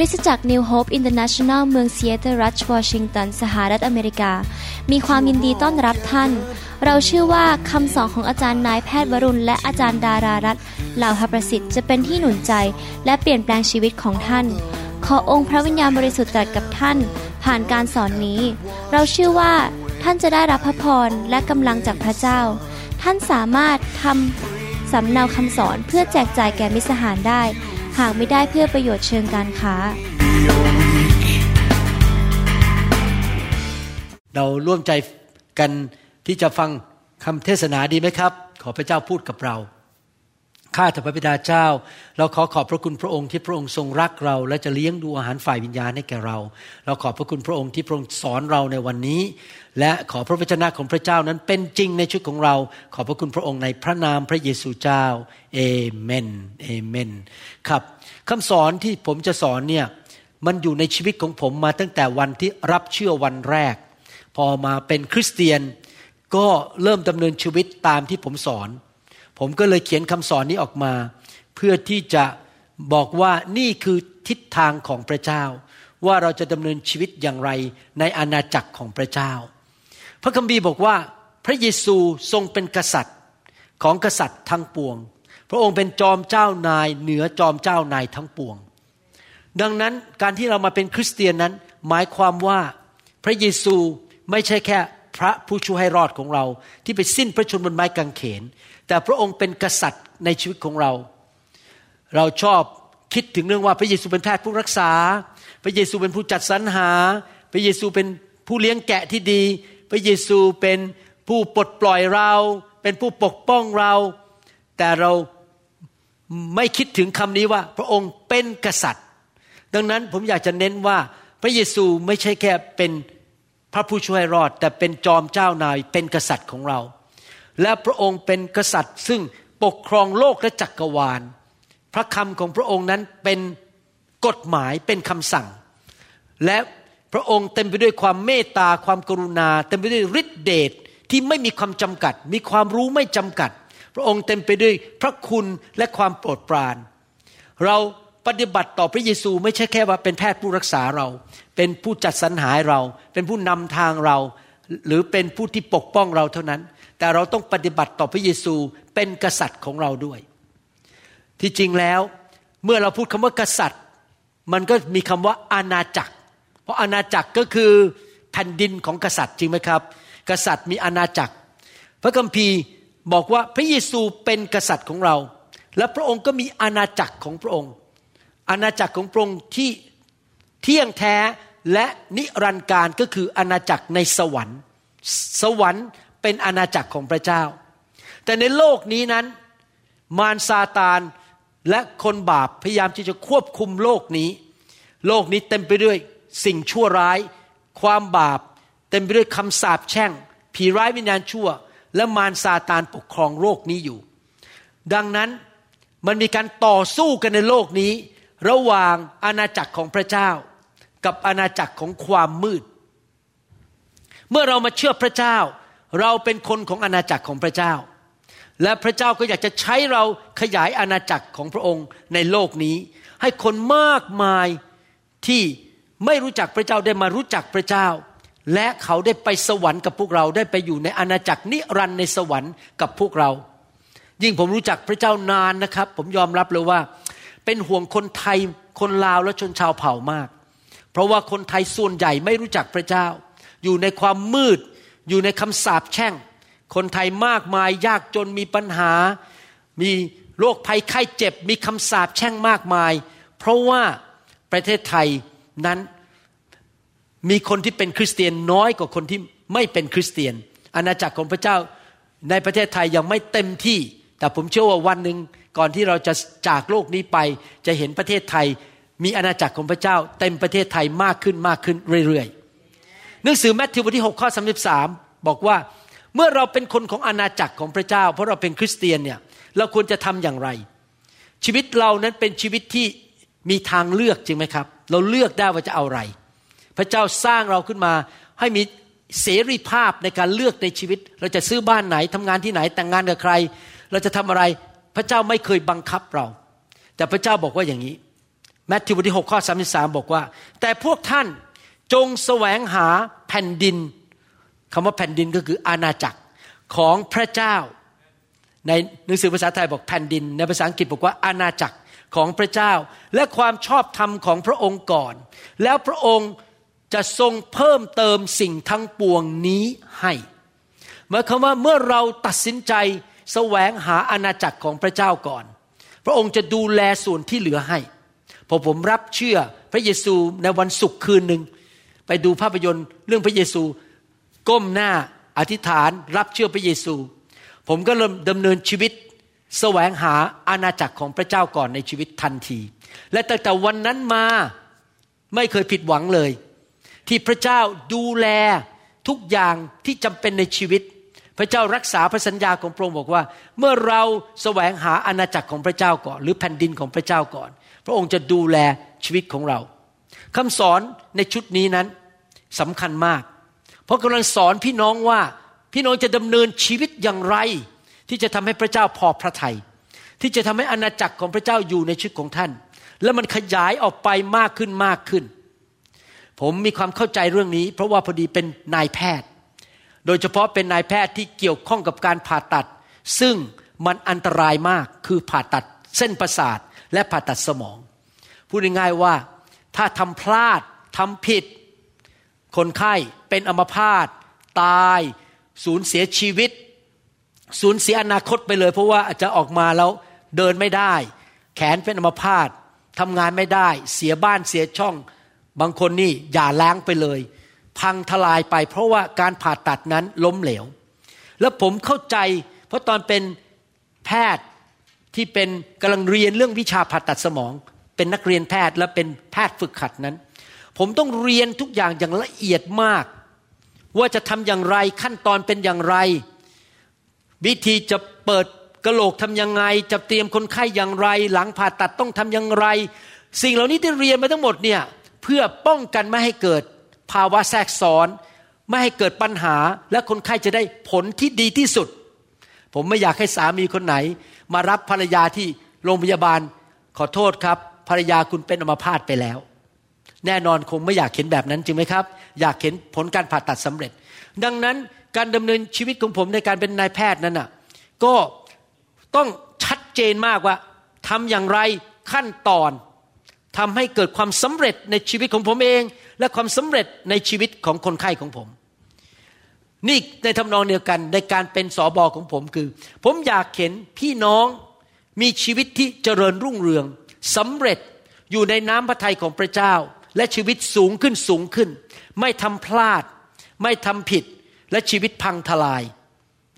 คริสตจักร New Hope International เมืองซีแอตเทิลรัฐวอชิงตันสหรัฐอเมริกา มีความยินดีต้อนรับท่าน เราเชื่อว่าคำสอนของอาจารย์นายแพทย์วรุณ และอาจารย์ดารารัตเหล่าหประสิทธิ์จะเป็นที่หนุนใจ และเปลี่ยนแปลงชีวิตของท่าน ขอองค์พระวิญญาณบริสุทธิ์ตรัสกับท่าน ผ่านการสอนนี้ เราเชื่อว่าท่านจะได้รับพระพรและกำลังจากพระเจ้า ท่านสามารถทำสำเนาคำสอนเพื่อแจกจ่ายแก่มิตรสหายได้ หากไม่ได้เพื่อประโยชน์เชิงการค้า เราร่วมใจกันที่จะฟังคำเทศนาดีไหมครับ ขอพระเจ้าพูดกับเรา ข้าแต่พระบิดาเจ้า เราขอขอบพระคุณพระองค์ที่พระองค์ทรงรักเรา และจะเลี้ยงดูอาหารฝ่ายวิญญาณให้แก่เรา เราขอบพระคุณพระองค์ที่พระองค์สอนเราในวันนี้ และขอพระวจนะของพระเจ้านั้นเป็นจริงในชีวิตของเรา ขอบพระคุณพระองค์ในพระนามพระเยซูเจ้าเอเมนเอเมนครับคำสอนที่ผมจะสอนเนี่ยมันอยู่ในชีวิตของผมมาตั้งแต่วันที่รับเชื่อวันแรก พอมาเป็นคริสเตียนก็เริ่มดำเนินชีวิตตามที่ผมสอน ผมก็เลยเขียนคำสอนนี้ออกมา เพื่อที่จะบอกว่านี่คือทิศทางของพระเจ้า ว่าเราจะดำเนินชีวิตอย่างไรในอาณาจักรของพระเจ้า พระคัมภีร์บอกว่า พระเยซูทรงเป็นกษัตริย์ของกษัตริย์ทั้งปวง พระองค์เป็นจอมเจ้านายเหนือจอมเจ้านายทั้งปวง ดังนั้นการที่เรามาเป็นคริสเตียนนั้น หมายความว่าพระเยซูไม่ใช่แค่พระผู้ช่วยให้รอดของเรา ที่ไปสิ้นพระชนบนไม้กางเขน แต่พระองค์เป็นกษัตริย์ในชีวิตของเรา เราชอบคิดถึงเรื่องว่าพระเยซูเป็นแพทย์ผู้รักษา พระเยซูเป็นผู้จัดสรรหา พระเยซูเป็นผู้เลี้ยงแกะที่ดี พระเยซูเป็นผู้ปลดปล่อยเรา เป็นผู้ปกป้องเรา แต่เราไม่คิดถึงคำนี้ว่า พระองค์เป็นกษัตริย์ ดังนั้นผมอยากจะเน้นว่าพระเยซูไม่ใช่แค่เป็นพระผู้ช่วยรอด แต่เป็นจอมเจ้านายเป็นกษัตริย์ของเรา และพระองค์เป็นกษัตริย์ ซึ่งปกครองโลกและจักรวาล พระคำของพระองค์นั้นเป็นกฎหมายเป็นคำสั่ง และพระองค์เต็มไปด้วยความเมตตาความกรุณา เต็มไปด้วยฤทธิเดชที่ไม่มีความจำกัด มีความรู้ไม่จำกัด พระองค์เต็มไปด้วยพระคุณและความโปรดปราน เราปฏิบัติต่อพระเยซูไม่ใช่แค่ว่าเป็นแพทย์ผู้รักษาเรา เป็นผู้จัดสรรหาเรา เป็นผู้นำทางเรา หรือเป็นผู้ที่ปกป้องเราเท่านั้น แต่เราต้องปฏิบัติต่อพระเยซูเป็นกษัตริย์ของเราด้วย ที่จริงแล้วเมื่อเราพูดคำว่ากษัตริย์ มันก็มีคำว่าอาณาจักร เพราะอาณาจักรก็คือแผ่นดินของกษัตริย์จริงไหมครับ กษัตริย์มีอาณาจักร พระคัมภีร์บอกว่าพระเยซูเป็นกษัตริย์ของเรา และพระองค์ก็มีอาณาจักรของพระองค์ อาณาจักรของพระองค์ที่เที่ยงแท้และนิรันดร์การก็คืออาณาจักรในสวรรค์ สวรรค์ เป็นอาณาจักรของพระเจ้า แต่ในโลกนี้นั้น มารซาตานและคนบาปพยายามที่จะควบคุมโลกนี้ โลกนี้เต็มไปด้วยสิ่งชั่วร้าย ความบาป เต็มไปด้วยคำสาปแช่ง ผีร้ายวิญญาณชั่ว และมารซาตานปกครองโลกนี้อยู่ ดังนั้นมันมีการต่อสู้กันในโลกนี้ ระหว่างอาณาจักรของพระเจ้า กับอาณาจักรของความมืด เมื่อเรามาเชื่อพระเจ้า เราเป็นคนของอาณาจักรของพระเจ้า และพระเจ้าก็อยากจะใช้เราขยายอาณาจักรของพระองค์ในโลกนี้ ให้คนมากมายที่ไม่รู้จักพระเจ้าได้มารู้จักพระเจ้า และเขาได้ไปสวรรค์กับพวกเราได้ไปอยู่ในอาณาจักรนิรันดร์ในสวรรค์กับพวกเรา ยิ่งผมรู้จักพระเจ้านานนะครับ ผมยอมรับเลยว่า เป็นห่วงคนไทยคนลาวและชนชาวเผ่ามาก เพราะว่าคนไทยส่วนใหญ่ไม่รู้จักพระเจ้า อยู่ในความมืด อยู่ในคำสาปแช่ง คนไทยมากมายยากจนมีปัญหา มีโรคภัยไข้เจ็บ มีคำสาปแช่งมากมาย เพราะว่าประเทศไทยนั้นมีคนที่เป็นคริสเตียนน้อยกว่าคนที่ไม่เป็นคริสเตียน อาณาจักรของพระเจ้าในประเทศไทยยังไม่เต็มที่ แต่ผมเชื่อว่าวันหนึ่งก่อนที่เราจะจากโลกนี้ไป จะเห็นประเทศไทย มีอาณาจักรของพระเจ้า เต็มประเทศไทยมากขึ้นมากขึ้นเรื่อยๆ หนังสือแมทธิวบทที่6ข้อ33 บอกว่าเมื่อเราเป็นคนของอาณาจักรของพระเจ้า เพราะเราเป็นคริสเตียนเนี่ยเราควรจะทำอย่างไร ชีวิตเรานั้นเป็นชีวิตที่มีทางเลือกจริงไหมครับ เราเลือกได้ว่าจะเอาอะไร พระเจ้าสร้างเราขึ้นมาให้มีเสรีภาพในการเลือกในชีวิต เราจะซื้อบ้านไหนทำงานที่ไหนแต่งงานกับใคร เราจะทำอะไรพระเจ้าไม่เคยบังคับเรา แต่พระเจ้าบอกว่าอย่างนี้แมทธิวบทที่6ข้อ33บอกว่า แต่พวกท่าน จงแสวงหาแผ่นดินคำว่าแผ่นดินก็คืออาณาจักรของพระเจ้า ในหนังสือภาษาไทยบอกแผ่นดิน ในภาษาอังกฤษบอกว่าอาณาจักรของพระเจ้า และความชอบธรรมของพระองค์ก่อน แล้วพระองค์จะทรงเพิ่มเติมสิ่งทั้งปวงนี้ให้หมายความว่าเมื่อเราตัดสินใจแสวงหาอาณาจักรของพระเจ้าก่อน พระองค์จะดูแลส่วนที่เหลือให้พอผมรับเชื่อพระเยซูในวันศุกร์คืนหนึ่ง ไปดูภาพยนตร์เรื่องพระเยซู ก้มหน้าอธิษฐานรับเชื่อพระเยซู ผมก็เริ่มดำเนินชีวิตแสวงหาอาณาจักรของพระเจ้าก่อนในชีวิตทันที และตั้งแต่วันนั้นมาไม่เคยผิดหวังเลย ที่พระเจ้าดูแลทุกอย่างที่จำเป็นในชีวิต พระเจ้ารักษาพระสัญญาของพระองค์บอกว่า เมื่อเราแสวงหาอาณาจักรของพระเจ้าก่อน หรือแผ่นดินของพระเจ้าก่อน พระองค์จะดูแลชีวิตของเราคำสอนในชุดนี้นั้น สำคัญมาก เพราะกำลังสอนพี่น้องว่าพี่น้องจะดำเนินชีวิตอย่างไร ที่จะทำให้พระเจ้าพอพระทยัยที่จะทำให้อาณาจักรของพระเจ้าอยู่ในชีวิตของท่าน และมันขยายออกไปมากขึ้นมากขึ้น ผมมีความเข้าใจเรื่องนี้ เพราะว่าพอดีเป็นนายแพทย์ โดยเฉพาะเป็นนายแพทย์ที่เกี่ยวข้องกับการผ่าตัด ซึ่งมันอันตรายมากคือผ่าตัดเส้นประสาทและผ่าตัดสมอง พูดง่ายๆว่าถ้าทำพลาดทำผิด คนไข้เป็นอัมพาตตายสูญเสียชีวิต สูญเสียอนาคตไปเลย เพราะว่าอาจจะออกมาแล้วเดินไม่ได้ แขนเป็นอัมพาตทำงานไม่ได้ เสียบ้านเสียช่อง บางคนนี่อย่าล้างไปเลย พังทลายไป เพราะว่าการผ่าตัดนั้นล้มเหลว แล้วผมเข้าใจ เพราะตอนเป็นแพทย์ที่เป็นกำลังเรียนเรื่องวิชาผ่าตัดสมอง เป็นนักเรียนแพทย์และเป็นแพทย์ฝึกขัดนั้น ผมต้องเรียนทุกอย่างอย่างละเอียดมาก ว่าจะทำอย่างไรขั้นตอนเป็นอย่างไร วิธีจะเปิดกระโหลกทำยังไง จะเตรียมคนไข้อย่างไร หลังผ่าตัดต้องทำอย่างไร สิ่งเหล่านี้ที่เรียนมาทั้งหมดเนี่ยเพื่อป้องกันไม่ให้เกิดภาวะแทรกซ้อน ไม่ให้เกิดปัญหาและคนไข้จะได้ผลที่ดีที่สุด ผมไม่อยากให้สามีคนไหน มารับภรรยาที่โรงพยาบาลขอโทษครับ ภรรยาคุณเป็นอัมพาตไปแล้ว แน่นอนคงไม่อยากเห็นแบบนั้นจริงไหมครับ อยากเห็นผลการผ่าตัดสำเร็จ ดังนั้นการดำเนินชีวิตของผมในการเป็นนายแพทย์นั้นน่ะก็ต้องชัดเจนมากว่าทำอย่างไรขั้นตอนทำให้เกิดความสำเร็จในชีวิตของผมเอง และความสำเร็จในชีวิตของคนไข้ของผม นี่ในทำนองเดียวกันในการเป็นสอบอของผมคือ ผมอยากเห็นพี่น้องมีชีวิตที่เจริญรุ่งเรืองสำเร็จอยู่ในน้ำพระทัยของพระเจ้า และชีวิตสูงขึ้นสูงขึ้น ไม่ทำพลาด ไม่ทำผิดและชีวิตพังทลาย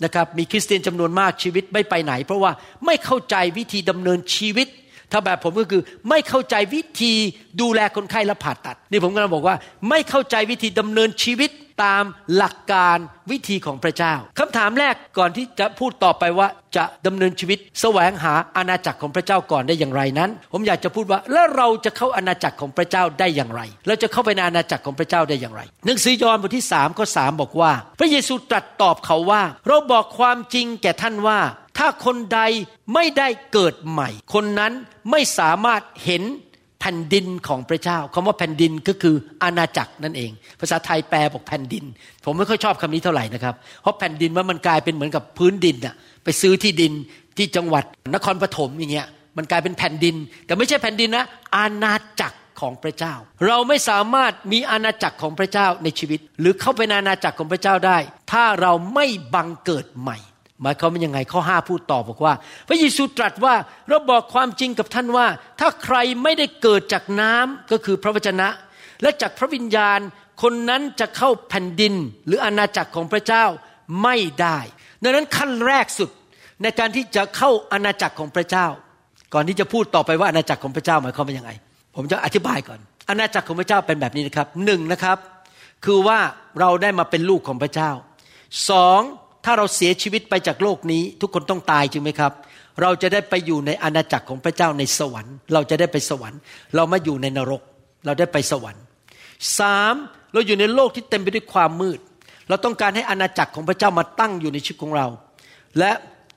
นะครับมีคริสเตียนจำนวนมากชีวิตไม่ไปไหน เพราะว่าไม่เข้าใจวิธีดำเนินชีวิต ถ้าแบบผมก็คือไม่เข้าใจวิธีดูแลคนไข้และผ่าตัด นี่ผมกำลังบอกว่า ไม่เข้าใจวิธีดำเนินชีวิตตามหลักการวิธีของพระเจ้าคำถามแรกก่อนที่จะพูดต่อไปว่าจะดำเนินชีวิตแสวงหาอาณาจักรของพระเจ้าก่อนได้อย่างไรนั้น ผมอยากจะพูดว่าแล้วเราจะเข้าอาณาจักรของพระเจ้าได้อย่างไร เราจะเข้าไปในอาณาจักรของพระเจ้าได้อย่างไร หนังสือยอห์นบทที่สามข้อสบอกว่า พระเยซูตรัสตอบเขาว่า เราบอกความจริงแก่ท่านว่า ถ้าคนใดไม่ได้เกิดใหม่ คนนั้นไม่สามารถเห็น แผ่นดินของพระเจ้าคำว่าแผ่นดินก็คืออาณาจักรนั่นเอง ภาษาไทยแปลบอกแผ่นดิน ผมไม่ค่อยชอบคำนี้เท่าไหร่นะครับ เพราะแผ่นดินว่ามันกลายเป็นเหมือนกับพื้นดินอะไปซื้อที่ดินที่จังหวัดนครปฐมอย่างเงี้ย มันกลายเป็นแผ่นดิน แต่ไม่ใช่แผ่นดินนะอาณาจักรของพระเจ้า เราไม่สามารถมีอาณาจักรของพระเจ้าในชีวิต หรือเข้าไปในอาณาจักรของพระเจ้าได้ ถ้าเราไม่บังเกิดใหม่ หมายความว่ายังไงข้อห้าพูดต่อบอกว่า พระเยซูตรัสว่าเราบอกความจริงกับท่านว่า ถ้าใครไม่ได้เกิดจากน้ำก็คือพระวจนะ และจากพระวิญญาณคนนั้นจะเข้าแผ่นดินหรืออาณาจักรของพระเจ้าไม่ได้ ดังนั้นขั้นแรกสุดในการที่จะเข้าอาณาจักรของพระเจ้า ก่อนที่จะพูดต่อไปว่าอาณาจักรของพระเจ้าหมายความว่ายังไง ผมจะอธิบายก่อน อาณาจักรของพระเจ้าเป็นแบบนี้นะครับหนึ่งนะครับ คือว่าเราได้มาเป็นลูกของพระเจ้าสอง ถ้าเราเสียชีวิตไปจากโลกนี้ ทุกคนต้องตายจริงไหมครับ เราจะได้ไปอยู่ในอาณาจักรของพระเจ้าในสวรรค์ เราจะได้ไปสวรรค์ เราไม่อยู่ในนรก เราได้ไปสวรรค์สามเราอยู่ในโลกที่เต็มไปด้วยความมืด เราต้องการให้อาณาจักรของพระเจ้ามาตั้งอยู่ในชีวิตของเรา และ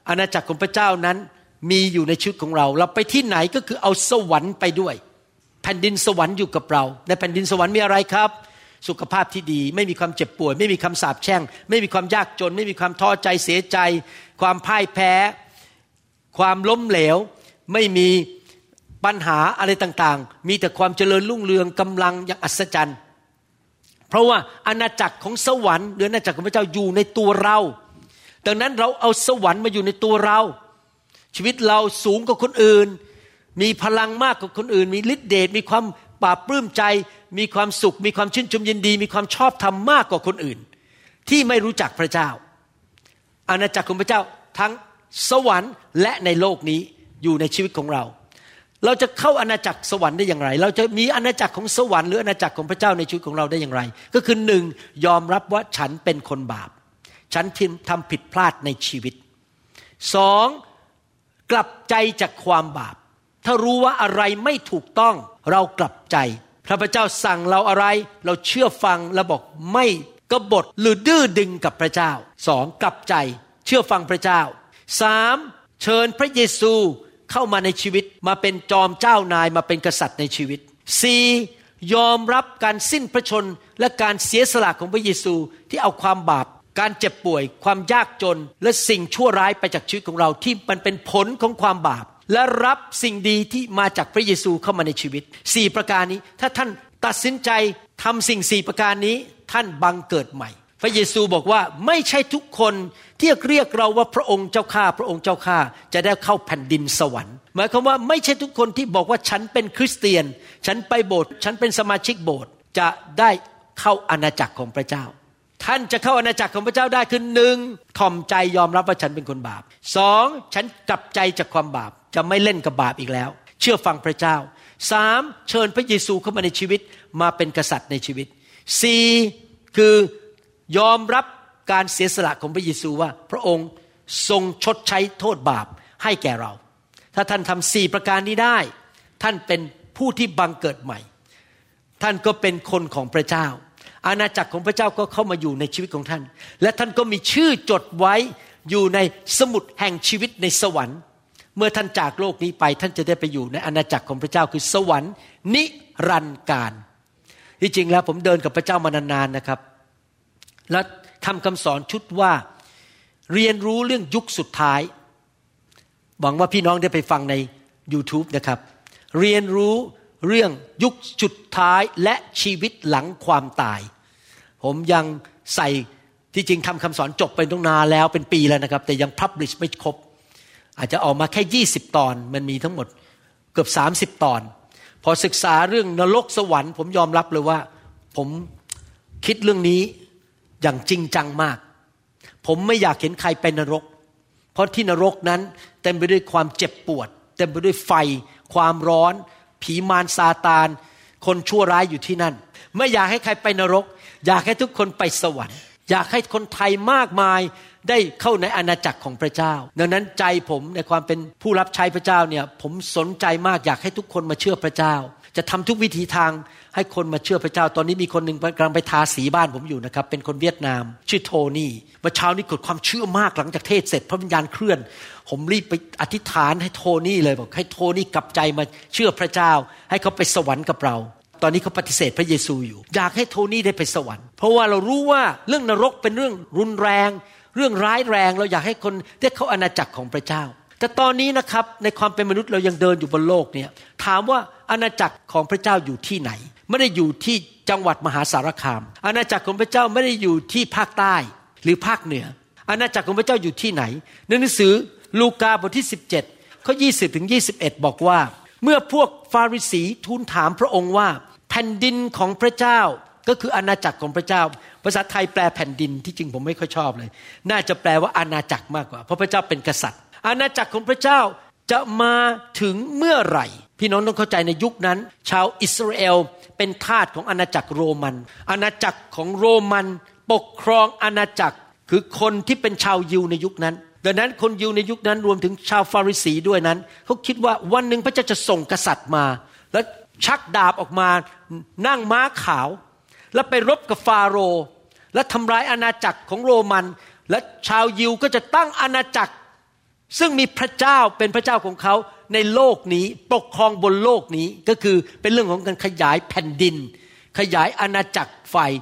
อาณาจักรของพระเจ้านั้นมีอยู่ในชีวิตของเรา เราไปที่ไหนก็คือเอาสวรรค์ไปด้วยแแผ่นดินสวรรค์อยู่กับเรา ในแผ่นดินสวรรค์มีอะไรครับ สุขภาพที่ดี ไม่มีความเจ็บป่วย ไม่มีคำสาปแช่ง ไม่มีความยากจน ไม่มีความท้อใจเสียใจ ความพ่ายแพ้ ความล้มเหลว ไม่มีปัญหาอะไรต่างๆ มีแต่ความเจริญรุ่งเรืองกำลังอย่างอัศจรรย์ เพราะว่าอาณาจักรของสวรรค์หรืออาณาจักรของพระเจ้าอยู่ในตัวเรา ดังนั้นเราเอาสวรรค์มาอยู่ในตัวเรา ชีวิตเราสูงกว่าคนอื่น มีพลังมากกว่าคนอื่น มีฤทธิเดชมีความปราบปลื้มใจ มีความสุข มีความชื่นชมยินดี มีความชอบธรรมมากกว่าคนอื่น ที่ไม่รู้จักพระเจ้า อาณาจักรของพระเจ้าทั้งสวรรค์และในโลกนี้อยู่ในชีวิตของเรา เราจะเข้าอาณาจักรสวรรค์ได้อย่างไร เราจะมีอาณาจักรของสวรรค์หรืออาณาจักรของพระเจ้าในชีวิตของเราได้อย่างไร ก็คือหนึ่งยอมรับว่าฉันเป็นคนบาป ฉันทำผิดพลาดในชีวิตสองกลับใจจากความบาป ถ้ารู้ว่าอะไรไม่ถูกต้องเรากลับใจ พระพเจ้าสั่งเราอะไร เราเชื่อฟังแล้วบอกไม่กบฏหรือดื้อดึงกับพระเจ้าสองกลับใจ เชื่อฟังพระเจ้าสามเชิญพระเยซูเข้ามาในชีวิตมาเป็นจอมเจ้านายมาเป็นกษัตริย์ในชีวิตสี่ยอมรับการสิ้นพระชนและการเสียสละของพระเยซูที่เอาความบาป การเจ็บป่วย ความยากจน และสิ่งชั่วร้ายไปจากชีวิตของเราที่มันเป็นผลของความบาป และรับสิ่งดีที่มาจากพระเยซูเข้ามาในชีวิตสี่ประการนี้ ถ้าท่านตัดสินใจทำสิ่งสี่ประการนี้ท่านบังเกิดใหม่ พระเยซูบอกว่าไม่ใช่ทุกคนที่เรียกเราว่าพระองค์เจ้าข้าพระองค์เจ้าข้าจะได้เข้าแผ่นดินสวรรค์ หมายความว่าไม่ใช่ทุกคนที่บอกว่าฉันเป็นคริสเตียน ฉันไปโบสถ์ฉันเป็นสมาชิกโบสถ์จะได้เข้าอาณาจักรของพระเจ้า ท่านจะเข้าอาณาจักรของพระเจ้าได้คือหนึ่งถ่อมใจยอมรับว่าฉันเป็นคนบาปสองฉันกลับใจจากความบาปจะไม่เล่นกับบาปอีกแล้ว เชื่อฟังพระเจ้าสามเชิญพระเยซูเข้ามาในชีวิตมาเป็นกษัตริย์ในชีวิตสี่คือยอมรับการเสียสละของพระเยซูว่า พระองค์ทรงชดใช้โทษบาปให้แก่เรา ถ้าท่านทำสี่ประการนี้ได้ ท่านเป็นผู้ที่บังเกิดใหม่ ท่านก็เป็นคนของพระเจ้า อาณาจักรของพระเจ้าก็เข้ามาอยู่ในชีวิตของท่าน และท่านก็มีชื่อจดไว้อยู่ในสมุดแห่งชีวิตในสวรรค์ เมื่อท่านจากโลกนี้ไป ท่านจะได้ไปอยู่ในอาณาจักรของพระเจ้าคือสวรรค์ นิรันดร์การที่จริงแล้วผมเดินกับพระเจ้ามานานๆนะครับ และทำคำสอนชุดว่าเรียนรู้เรื่องยุคสุดท้าย หวังว่าพี่น้องได้ไปฟังใน YouTube นะครับ เรียนรู้เรื่องยุคสุดท้ายและชีวิตหลังความตาย ผมยังใส่ที่จริงทำคำสอนจบไปตั้งนานแล้วเป็นปีแล้วนะครับ แต่ยังพับลิชไม่ครบ อาจจะออกมาแค่ 20 ตอนมันมีทั้งหมดเกือบ 30 ตอน พอศึกษาเรื่องนรกสวรรค์ ผมยอมรับเลยว่า ผมคิดเรื่องนี้อย่างจริงจังมาก ผมไม่อยากเห็นใครไปนรก เพราะที่นรกนั้นเต็มไปด้วยความเจ็บปวด เต็มไปด้วยไฟ ความร้อน ผีมารซาตาน คนชั่วร้ายอยู่ที่นั่น ไม่อยากให้ใครไปนรก อยากให้ทุกคนไปสวรรค์ อยากให้คนไทยมากมายได้เข้าในอาณาจักรของพระเจ้า ดังนั้นใจผมในความเป็นผู้รับใช้พระเจ้าเนี่ยผมสนใจมากอยากให้ทุกคนมาเชื่อพระเจ้า จะทำทุกวิธีทางให้คนมาเชื่อพระเจ้า ตอนนี้มีคนหนึ่งกำลังไปทาสีบ้านผมอยู่นะครับ เป็นคนเวียดนาม ชื่อโทนี่เมื่อเช้านี้เกิดความเชื่อมากหลังจากเทศเสร็จพระวิญญาณเคลื่อน ผมรีบไปอธิษฐานให้โทนี่เลยบอกให้โทนี่กลับใจมาเชื่อพระเจ้า ให้เขาไปสวรรค์กับเรา ตอนนี้เขาปฏิเสธพระเยซูอยู่ อยากให้โทนี่ได้ไปสวรรค์ เพราะว่าเรารู้ว่าเรื่องนรกเป็นเรื่องรุนแรง เรื่องร้ายแรง เราอยากให้คนได้เข้าอาณาจักรของพระเจ้า แต่ตอนนี้นะครับในความเป็นมนุษย์เรายังเดินอยู่บนโลกเนี่ยถามว่าอาณาจักรของพระเจ้าอยู่ที่ไหน ไม่ได้อยู่ที่จังหวัดมหาสารคาม อาณาจักรของพระเจ้าไม่ได้อยู่ที่ภาคใต้หรือภาคเหนือ อาณาจักรของพระเจ้าอยู่ที่ไหนในหนังสือลูกาบทที่ 17ข้อ20ถึง21 บอกว่า เมื่อพวกฟาริสีทูลถามพระองค์ว่า แผ่นดินของพระเจ้าก็คืออาณาจักรของพระเจ้า ภาษาไทยแปลแผ่นดินที่จริงผมไม่ค่อยชอบเลย น่าจะแปลว่าอาณาจักรมากกว่า เพราะพระเจ้าเป็นกษัตริย์ อาณาจักรของพระเจ้าจะมาถึงเมื่อไหร่ พี่น้องต้องเข้าใจในยุคนั้น ชาวอิสราเอลเป็นทาสของอาณาจักรโรมัน อาณาจักรของโรมัน ปกครองอาณาจักรคือคนที่เป็นชาวยิวในยุคนั้น ดังนั้นคนยิวในยุคนั้นรวมถึงชาวฟาริสีด้วยนั้นเขาคิดว่าวันหนึ่งพระเจ้าจะส่งกษัตริย์มา แล้วชักดาบออกมานั่งม้าขาว แล้วไปรบกับฟาโรห์และทำลายอาณาจักรของโรมัน และชาวยิวก็จะตั้งอาณาจักร ซึ่งมีพระเจ้าเป็นพระเจ้าของเขาในโลกนี้ปกครองบนโลกนี้ก็คือเป็นเรื่องของการขยายแผ่นดิน ขยายอาณาจักรฝ่าย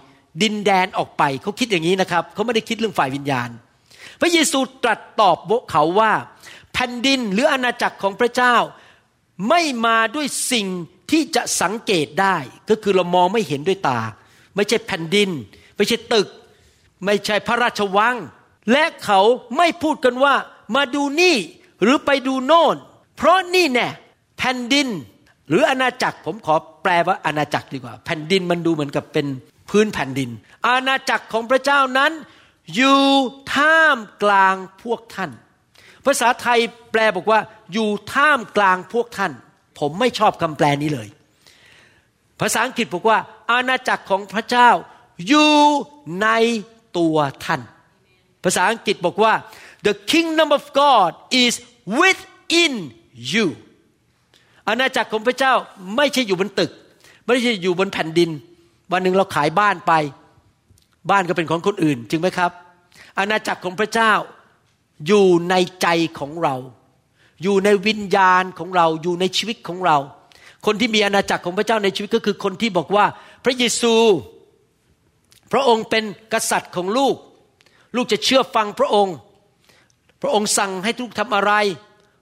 ดินแดนออกไป เขาคิดอย่างนี้นะครับเขาไม่ได้คิดเรื่องฝ่ายวิญญาณ ระเยซูตรัสตอบเขาว่าแผ่นดินหรืออาณาจักรของพระเจ้า ไม่มาด้วยสิ่งที่จะสังเกตได้ ก็คือเรามองไม่เห็นด้วยตา ไม่ใช่แผ่นดิน ไม่ใช่ตึก ไม่ใช่พระราชวัง และเขาไม่พูดกันว่ามาดูนี่หรือไปดูโน่น เพราะนี่แน่แผ่นดินหรืออาณาจักรผมขอแปลว่าอาณาจักรดีกว่า แผ่นดินมันดูเหมือนกับเป็นพื้นแผ่นดิน อาณาจักรของพระเจ้านั้น อยู่ท่ามกลางพวกท่าน ภาษาไทยแปลบอกว่า อยู่ท่ามกลางพวกท่าน ผมไม่ชอบคำแปลนี้เลย ภาษาอังกฤษบอกว่า อาณาจักรของพระเจ้า อยู่ในตัวท่าน ภาษาอังกฤษบอกว่า the kingdom of God is within you อาณาจักรของพระเจ้าไม่ใช่อยู่บนตึก ไม่ใช่อยู่บนแผ่นดิน วันหนึ่งเราขายบ้านไป บ้านก็เป็นของคนอื่นจริงไหมครับ อาณาจักรของพระเจ้าอยู่ในใจของเรา อยู่ในวิญญาณของเราอยู่ในชีวิตของเรา คนที่มีอาณาจักรของพระเจ้าในชีวิตก็คือคนที่บอกว่า พระเยซู พระองค์เป็นกษัตริย์ของลูก ลูกจะเชื่อฟังพระองค์ พระองค์สั่งให้ลูกทำอะไร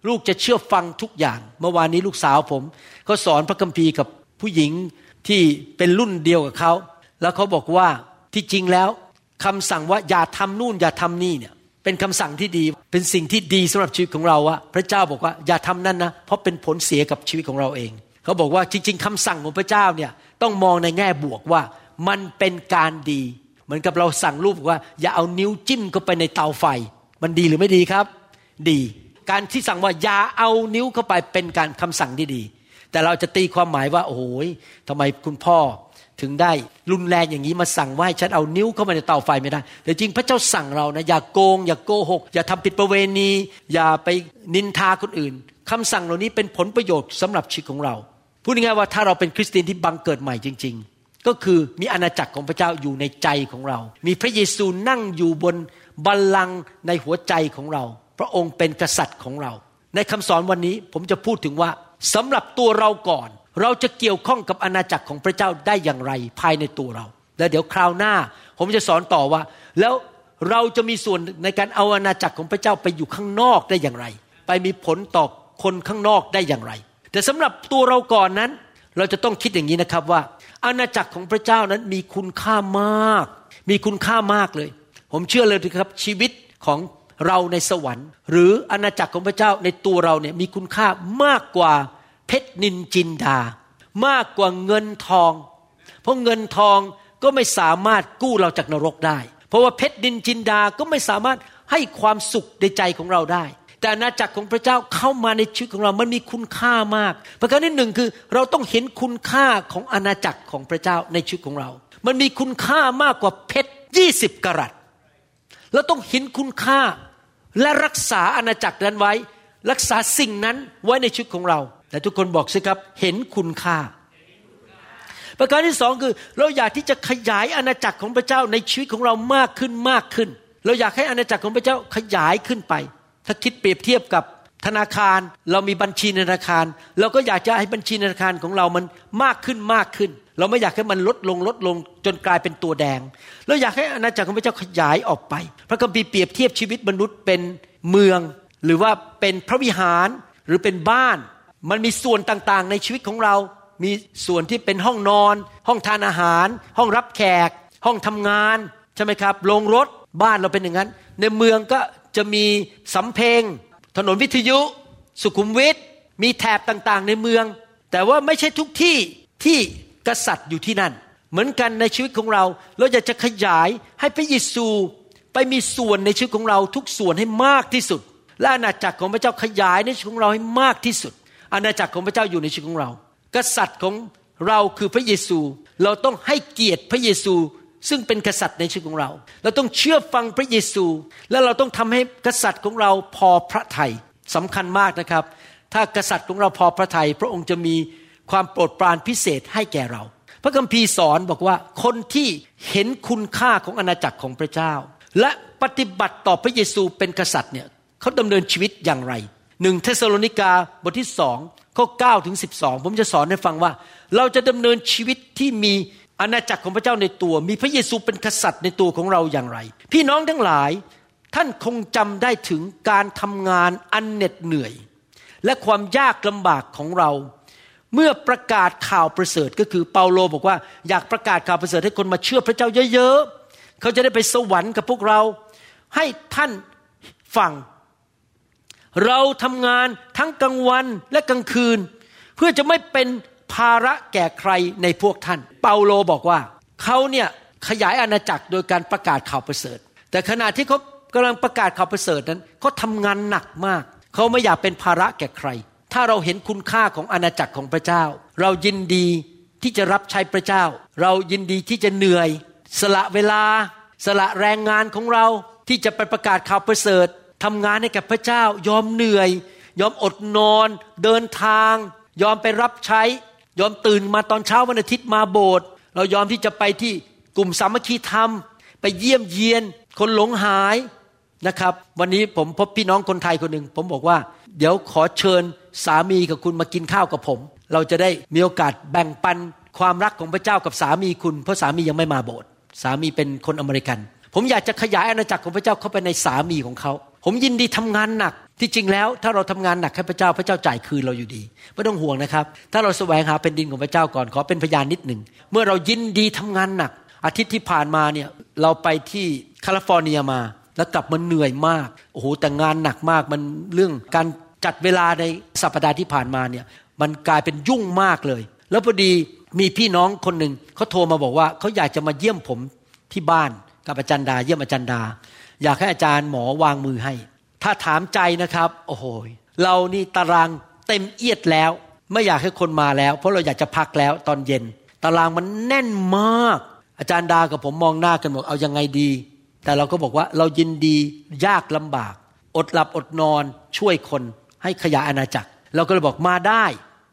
ลูกจะเชื่อฟังทุกอย่าง เมื่อวานนี้ลูกสาวผมเขาสอนพระคัมภีร์กับผู้หญิงที่เป็นรุ่นเดียวกับเขา แล้วเขาบอกว่า ที่จริงแล้วคำสั่งว่าอย่าทำนู่นอย่าทำนี่เนี่ยเป็นคำสั่งที่ดีเป็นสิ่งที่ดีสำหรับชีวิตของเราว่าพระเจ้าบอกว่าอย่าทำนั่นนะเพราะเป็นผลเสียกับชีวิตของเราเอง เขาบอกว่าจริง ๆคำสั่งของพระเจ้าเนี่ยต้องมองในแง่บวกว่ามันเป็นการดี เหมือนกับเราสั่งลูกว่า อย่าเอานิ้วจิ้มเข้าไปในเตาไฟ มันดีหรือไม่ดีครับ ดี การที่สั่งว่าอย่าเอานิ้วเข้าไปเป็นการคำสั่งที่ดี แต่เราจะตีความหมายว่าโอ้โหทำไมคุณพ่อ ถึงได้รุนแรงอย่างนี้มาสั่งว่าให้ฉันเอานิ้วเข้ามาในเตาไฟไม่ได้ แต่จริงพระเจ้าสั่งเรานะอย่าโกง อย่าโกหก อย่าทำผิดประเวณี อย่าไปนินทาคนอื่นคำสั่งเหล่านี้เป็นผลประโยชน์สำหรับชีวิตของเรา พูดง่ายๆว่าถ้าเราเป็นคริสเตียนที่บังเกิดใหม่จริง ๆ ก็คือมีอาณาจักรของพระเจ้าอยู่ในใจของเรา มีพระเยซูนั่งอยู่บนบัลลังก์ในหัวใจของเรา พระองค์เป็นกษัตริย์ของเรา ในคำสอนวันนี้ผมจะพูดถึงว่าสำหรับตัวเราก่อน เราจะเกี่ยวข้องกับอาณาจักรของพระเจ้าได้อย่างไรภายในตัวเรา แล้วเดี๋ยวคราวหน้า ผมจะสอนต่อว่า แล้วเราจะมีส่วนในการเอาอาณาจักรของพระเจ้าไปอยู่ข้างนอกได้อย่างไร ไปมีผลต่อคนข้างนอกได้อย่างไร แต่สำหรับตัวเราก่อนนั้น เราจะต้องคิดอย่างนี้นะครับว่า อาณาจักรของพระเจ้านั้นมีคุณค่ามาก มีคุณค่ามากเลย ผมเชื่อเลยครับชีวิตของเราในสวรรค์ หรืออาณาจักรของพระเจ้าในตัวเราเนี่ยมีคุณค่ามากกว่า นินจินดา มากกว่าเงินทอง เพราะเงินทองก็ไม่สามารถกู้เราจากนรกได้ เพราะว่าเพชรดินจินดาก็ไม่สามารถให้ความสุขในใจของเราได้ แต่อาณาจักรของพระเจ้าเข้ามาในชีวิตของเรา มันมีคุณค่ามาก ประการที่หนึ่งคือเราต้องเห็นคุณค่าของอาณาจักรของพระเจ้าในชีวิตของเรา มันมีคุณค่ามากกว่าเพชรยี่สิบกรัตเราต้องเห็นคุณค่าและรักษาอาณาจักรนั้นไว้ รักษาสิ่งนั้นไว้ในชีวิตของเรา แต่ทุกคนบอกสิครับเห็นคุณค่า ประการที่สองคือเราอยากที่จะขยายอาณาจักรของพระเจ้าในชีวิตของเรามากขึ้นมากขึ้น เราอยากให้อาณาจักรของพระเจ้าขยายขึ้นไป ถ้าคิดเปรียบเทียบกับธนาคารเรามีบัญชีธนาคาร เราก็อยากจะให้บัญชีธนาคารของเรามันมากขึ้นมากขึ้น เราไม่อยากให้มันลดลงลดลงจนกลายเป็นตัวแดง เราอยากให้อาณาจักรของพระเจ้าขยายออกไป พระคัมภีร์เปรียบเทียบชีวิตมนุษย์เป็นเมือง หรือว่าเป็นพระวิหารหรือเป็นบ้าน มันมีส่วนต่างๆ ในชีวิตของเรา มีส่วนที่เป็นห้องนอน ห้องทานอาหาร ห้องรับแขก ห้องทำงานใช่ไหมครับโรงรถบ้านเราเป็นอย่างนั้น ในเมืองก็จะมีสำเพ็งถนนวิทยุ สุขุมวิทมีแถบต่างๆ ในเมือง แต่ว่าไม่ใช่ทุกที่ที่กษัตริย์อยู่ที่นั่น เหมือนกันในชีวิตของเราเราอยากจะขยายให้พระเยซูไปมีส่วนในชีวิตของเราทุกส่วนให้มากที่สุด และอาณาจักรของพระเจ้าขยายในชีวิตของเราให้มากที่สุด อาณาจักรของพระเจ้าอยู่ในชีวิตของเรา กษัตริย์ของเราคือพระเยซู เราต้องให้เกียรติพระเยซู ซึ่งเป็นกษัตริย์ในชีวิตของเรา เราต้องเชื่อฟังพระเยซู และเราต้องทำให้กษัตริย์ของเราพอพระทัยสำคัญมากนะครับ ถ้ากษัตริย์ของเราพอพระทยัยพระองค์จะมีความโปรดปรานพิเศษให้แก่เรา พระคัมภีร์สอนบอกว่าคนที่เห็นคุณค่าของอาณาจักรของพระเจ้า และปฏิบัติต่อพระเยซูเป็นกษัตริย์เนี่ยเขาดำเนินชีวิตอย่างไร หนึ่งเทสโลนิกาบทที่สองข้อ9ถึง12 ผมจะสอนให้ฟังว่า เราจะดำเนินชีวิตที่มีอาณาจักรของพระเจ้าในตัว มีพระเยซูเป็นกษัตริย์ในตัวของเราอย่างไร พี่น้องทั้งหลายท่านคงจำได้ถึงการทำงานอันเหน็ดเหนื่อย และความยากลำบากของเรา เมื่อประกาศข่าวประเสริฐก็คือเปาโลบอกว่าอยากประกาศข่าวประเสริฐให้คนมาเชื่อพระเจ้าเยอะๆ เขาจะได้ไปสวรรค์กับพวกเรา ให้ท่านฟัง เราทำงานทั้งกลางวันและกลางคืน เพื่อจะไม่เป็นภาระแก่ใครในพวกท่าน เปาโลบอกว่าเขาเนี่ยขยายอาณาจักรโดยการประกาศข่าวประเสริฐ แต่ขณะที่เขากำลังประกาศข่าวประเสริฐนั้นเขาทำงานหนักมาก เขาไม่อยากเป็นภาระแก่ใคร ถ้าเราเห็นคุณค่าของอาณาจักรของพระเจ้า เรายินดีที่จะรับใช้พระเจ้า เรายินดีที่จะเหนื่อย สละเวลา สละแรงงานของเราที่จะไปประกาศข่าวประเสริฐ ทำงานให้กับพระเจ้ายอมเหนื่อย ยอมอดนอน เดินทาง ยอมไปรับใช้ ยอมตื่นมาตอนเช้าวันอาทิตย์มาโบสถ์เรายอมที่จะไปที่กลุ่มสามัคคีธรรม ไปเยี่ยมเยียน คนหลงหายนะครับ วันนี้ผมพบพี่น้องคนไทยคนหนึ่งผมบอกว่า เดี๋ยวขอเชิญสามีกับคุณมากินข้าวกับผม เราจะได้มีโอกาสแบ่งปันความรักของพระเจ้ากับสามีคุณ เพราะสามียังไม่มาโบสถ์สามีเป็นคนอเมริกัน ผมอยากจะขยายอาณาจักรของพระเจ้าเข้าไปในสามีของเขา ผมยินดีทำงานหนักที่จริงแล้ว ถ้าเราทำงานหนักให้พระเจ้าพระเจ้าจ่ายคืนเราอยู่ดีไม่ต้องห่วงนะครับ ถ้าเราแสวงหาเป็นดินของพระเจ้าก่อนขอเป็นพยานนิดหนึ่งเมื่อเรายินดีทำงานหนัก อาทิตย์ที่ผ่านมาเนี่ยเราไปที่แคลิฟอร์เนียมา แล้วกลับมาเหนื่อยมากโอ้โหแต่งานหนักมากมันเรื่องการจัดเวลาในสัปดาห์ที่ผ่านมาเนี่ยมันกลายเป็นยุ่งมากเลย แล้วพอดีมีพี่น้องคนหนึ่งเขาโทรมาบอกว่าเขาอยากจะมาเยี่ยมผมที่บ้านกับอาจารย์ดา เยี่ยมอาจารย์ดา อยากให้อาจารย์หมอวางมือให้ ถ้าถามใจนะครับ โอ้โหเรานี่ตารางเต็มเอียดแล้ว ไม่อยากให้คนมาแล้ว เพราะเราอยากจะพักแล้วตอนเย็น ตารางมันแน่นมาก อาจารย์ดากับผมมองหน้ากันบอกเอายังไงดี แต่เราก็บอกว่าเรายินดียากลำบาก อดหลับอดนอนช่วยคนให้ขยายอาณาจักร เราก็เลยบอกมาได้